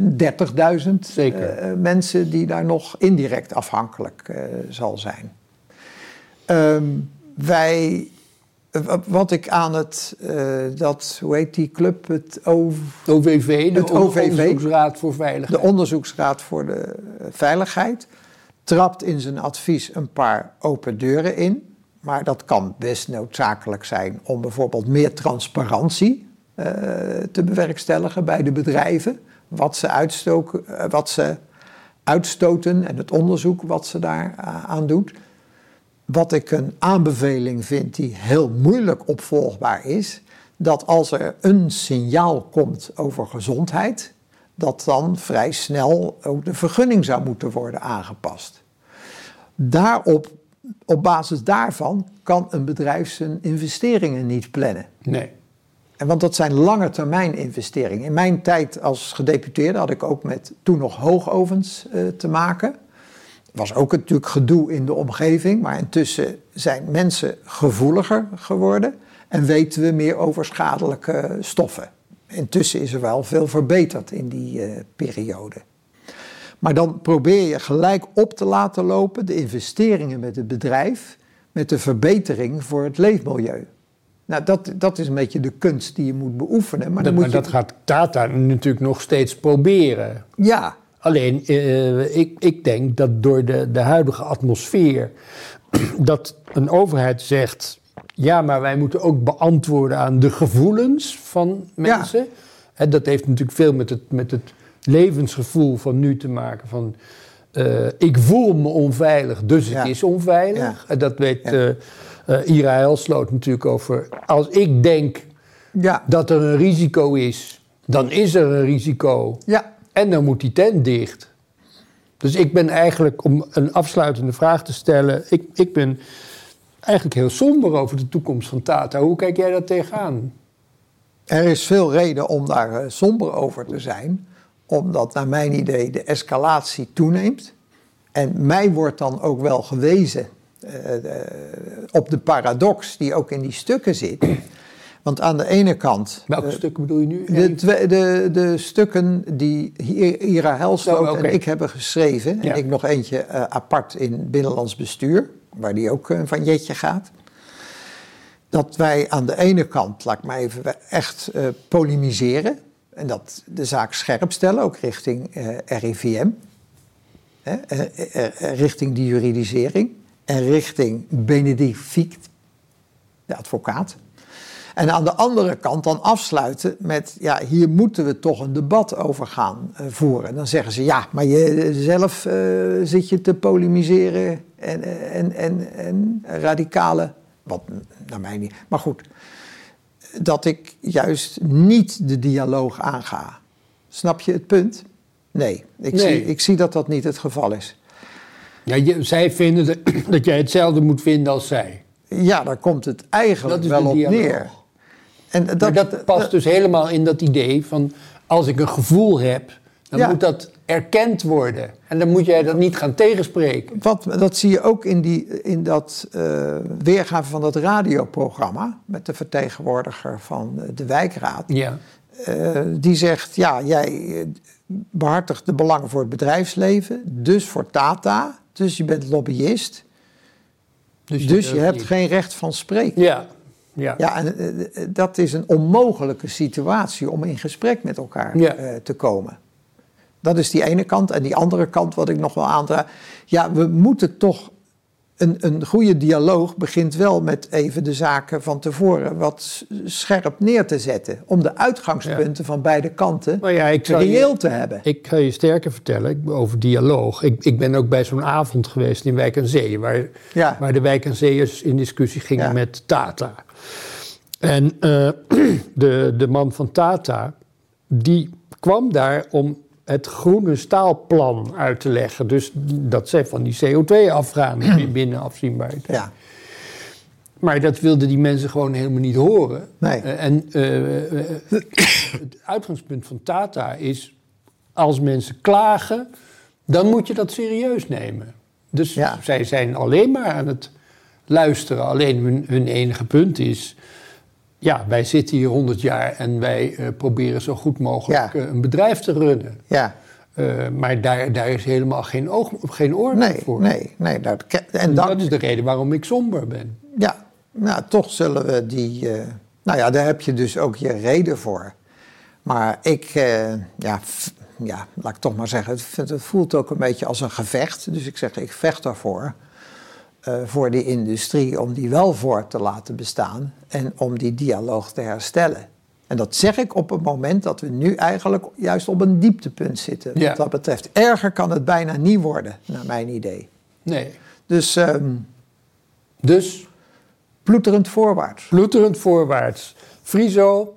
30.000 Zeker. eh, mensen die daar nog indirect afhankelijk eh, zal zijn. Ehm, wij, wat ik aan het, eh, dat, hoe heet die club, het O- OVV, de Het OVV. Onderzoeksraad voor de Veiligheid. Onderzoeksraad voor de eh, Veiligheid, trapt in zijn advies een paar open deuren in. Maar dat kan best noodzakelijk zijn om bijvoorbeeld meer transparantie eh, te bewerkstelligen bij de bedrijven. Wat ze, uitstoken, eh, wat ze uitstoten en het onderzoek wat ze daar eh, aan doet. Wat ik een aanbeveling vind die heel moeilijk opvolgbaar is, dat als er een signaal komt over gezondheid, dat dan vrij snel ook de vergunning zou moeten worden aangepast. Daarop, op basis daarvan kan een bedrijf zijn investeringen niet plannen. Nee. En want dat zijn lange termijn investeringen. In mijn tijd als gedeputeerde had ik ook met toen nog hoogovens eh, te maken. Was ook natuurlijk gedoe in de omgeving, maar intussen zijn mensen gevoeliger geworden en weten we meer over schadelijke stoffen. Intussen is er wel veel verbeterd in die eh, periode. Maar dan probeer je gelijk op te laten lopen de investeringen met het bedrijf met de verbetering voor het leefmilieu. Nou, dat, dat is een beetje de kunst die je moet beoefenen. Maar Dat, maar moet je, dat gaat Tata natuurlijk nog steeds proberen. Ja, Alleen, eh, ik, ik denk dat door de, de huidige atmosfeer... [CLEARS THROAT] dat een overheid zegt... ja, maar wij moeten ook beantwoorden aan de gevoelens van mensen. Hè, dat heeft natuurlijk veel met het, met het levensgevoel van nu te maken. Van, eh, ik voel me onveilig, dus Ja. het is onveilig. Ja. En dat weet Ja. Ira Helsloot natuurlijk over... als ik denk ja, dat er een risico is, dan is er een risico. ja. En dan moet die tent dicht. Dus ik ben eigenlijk, om een afsluitende vraag te stellen, ik, ik ben eigenlijk heel somber over de toekomst van Tata. Hoe kijk jij daar tegenaan? Er is veel reden om daar eh, somber over te zijn, omdat naar mijn idee de escalatie toeneemt. En mij wordt dan ook wel gewezen op de paradox die ook in die stukken zit. Want aan de ene kant. Welke eh, stukken bedoel je nu? De, de, de stukken die Ira Helsloot Oh, en ik hebben geschreven, Ja. en ik nog eentje eh, apart in Binnenlands Bestuur, waar die ook eh, van Jetje gaat. Dat wij aan de ene kant, laat ik maar even echt eh, polemiseren. En dat de zaak scherp stellen, ook richting eh, RIVM. Hè, eh, eh, eh, richting die juridisering. En richting Benedict Fiekt, de advocaat. En aan de andere kant dan afsluiten met, ja, hier moeten we toch een debat over gaan eh, voeren. Dan zeggen ze, ja, maar je zelf eh, zit je te polemiseren en, eh, en, en, en radicale, wat naar mij niet. Maar goed, dat ik juist niet de dialoog aanga. Snap je het punt? Nee, ik, Nee. Zie, ik zie dat dat niet het geval is. Ja, je- zij vinden dat, [CLEARS THROAT] dat jij hetzelfde moet vinden als zij. Ja, daar komt het eigenlijk wel op dialoog. neer. En dat, maar dat past dus helemaal in dat idee van... als ik een gevoel heb, dan Ja. moet dat erkend worden. En dan moet jij dat niet gaan tegenspreken. Wat, dat zie je ook in, die, in dat uh, weergave van dat radioprogramma... met de vertegenwoordiger van de wijkraad. Ja. Uh, die zegt, ja, jij behartigt de belangen voor het bedrijfsleven... dus voor Tata, dus je bent lobbyist... Dus je, dus je hebt geen recht van spreken. Ja, ja. ja en dat is een onmogelijke situatie om in gesprek met elkaar ja. uh, te komen. Dat is die ene kant. En die andere kant, wat ik nog wel aandraag. Ja, we moeten toch. Een, een goede dialoog begint wel met even de zaken van tevoren wat scherp neer te zetten. Om de uitgangspunten van beide kanten maar ja, ik reëel je, te hebben. Ik ga je sterker vertellen over dialoog. Ik, ik ben ook bij zo'n avond geweest in Wijk en Zee. Waar, ja. waar de Wijk en Zeeërs in discussie gingen Ja. met Tata. En eh, [CLEARS THROAT] de, de man van Tata, die kwam daar om het groene staalplan uit te leggen. Dus dat zij van die CO2 afgaan binnen afzienbaarheid. Ja, Maar dat wilden die mensen gewoon helemaal niet horen. Nee. Eh, en eh, eh, het uitgangspunt van Tata is... als mensen klagen, dan moet je dat serieus nemen. Dus Ja. zij zijn alleen maar aan het luisteren. Alleen hun, hun enige punt is... ja, wij zitten hier 100 jaar en wij eh, proberen zo goed mogelijk Ja. eh, een bedrijf te runnen. ja. Eh, maar daar, daar is helemaal geen, oog, geen oor Nee, voor. nee, nee. Dat, en En dat, dat is de reden waarom ik somber ben. Ja, nou, toch zullen we die. nou ja, daar heb je dus ook je reden voor. Maar ik, ja, f- ja, laat ik toch maar zeggen, het, het voelt ook een beetje als een gevecht. Dus ik zeg, ik vecht daarvoor. Eh, voor die industrie, om die wel voor te laten bestaan en om die dialoog te herstellen. En dat zeg ik op het moment dat we nu eigenlijk juist op een dieptepunt zitten. Ja. Wat dat betreft. Erger kan het bijna niet worden, naar mijn idee. Nee. Dus ehm, Dus ploeterend voorwaarts. Ploeterend voorwaarts. Friso,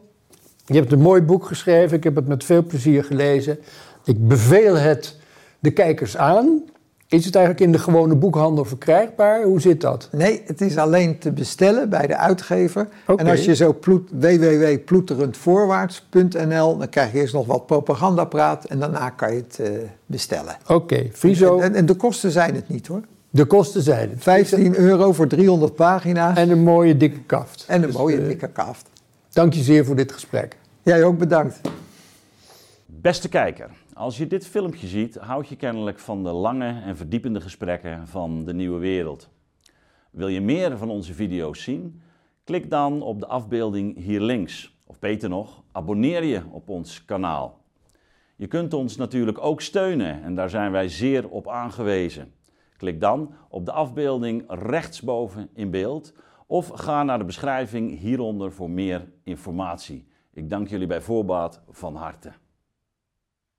je hebt een mooi boek geschreven. Ik heb het met veel plezier gelezen. Ik beveel het de kijkers aan. Is het eigenlijk in de gewone boekhandel verkrijgbaar? Hoe zit dat? Nee, het is alleen te bestellen bij de uitgever. Oké. En als je zo ploet, www.ploeterendvoorwaarts.nl, dan krijg je eerst nog wat propagandapraat en daarna kan je het eh, bestellen. Oké, Friso, En, en de kosten zijn het niet hoor. de kosten zijn het. 15 euro voor 300 pagina's en, En een mooie dikke kaft. een Dus, mooie eh, dikke kaft. Dank je zeer voor dit gesprek. Jij ook bedankt. Beste kijker, als je dit filmpje ziet, houd je kennelijk van de lange en verdiepende gesprekken van de nieuwe wereld. Wil je meer van onze video's zien? Klik dan op de afbeelding hier links. Of beter nog, abonneer je op ons kanaal. Je kunt ons natuurlijk ook steunen en daar zijn wij zeer op aangewezen. Klik dan op de afbeelding rechtsboven in beeld of ga naar de beschrijving hieronder voor meer informatie. Ik dank jullie bij voorbaat van harte.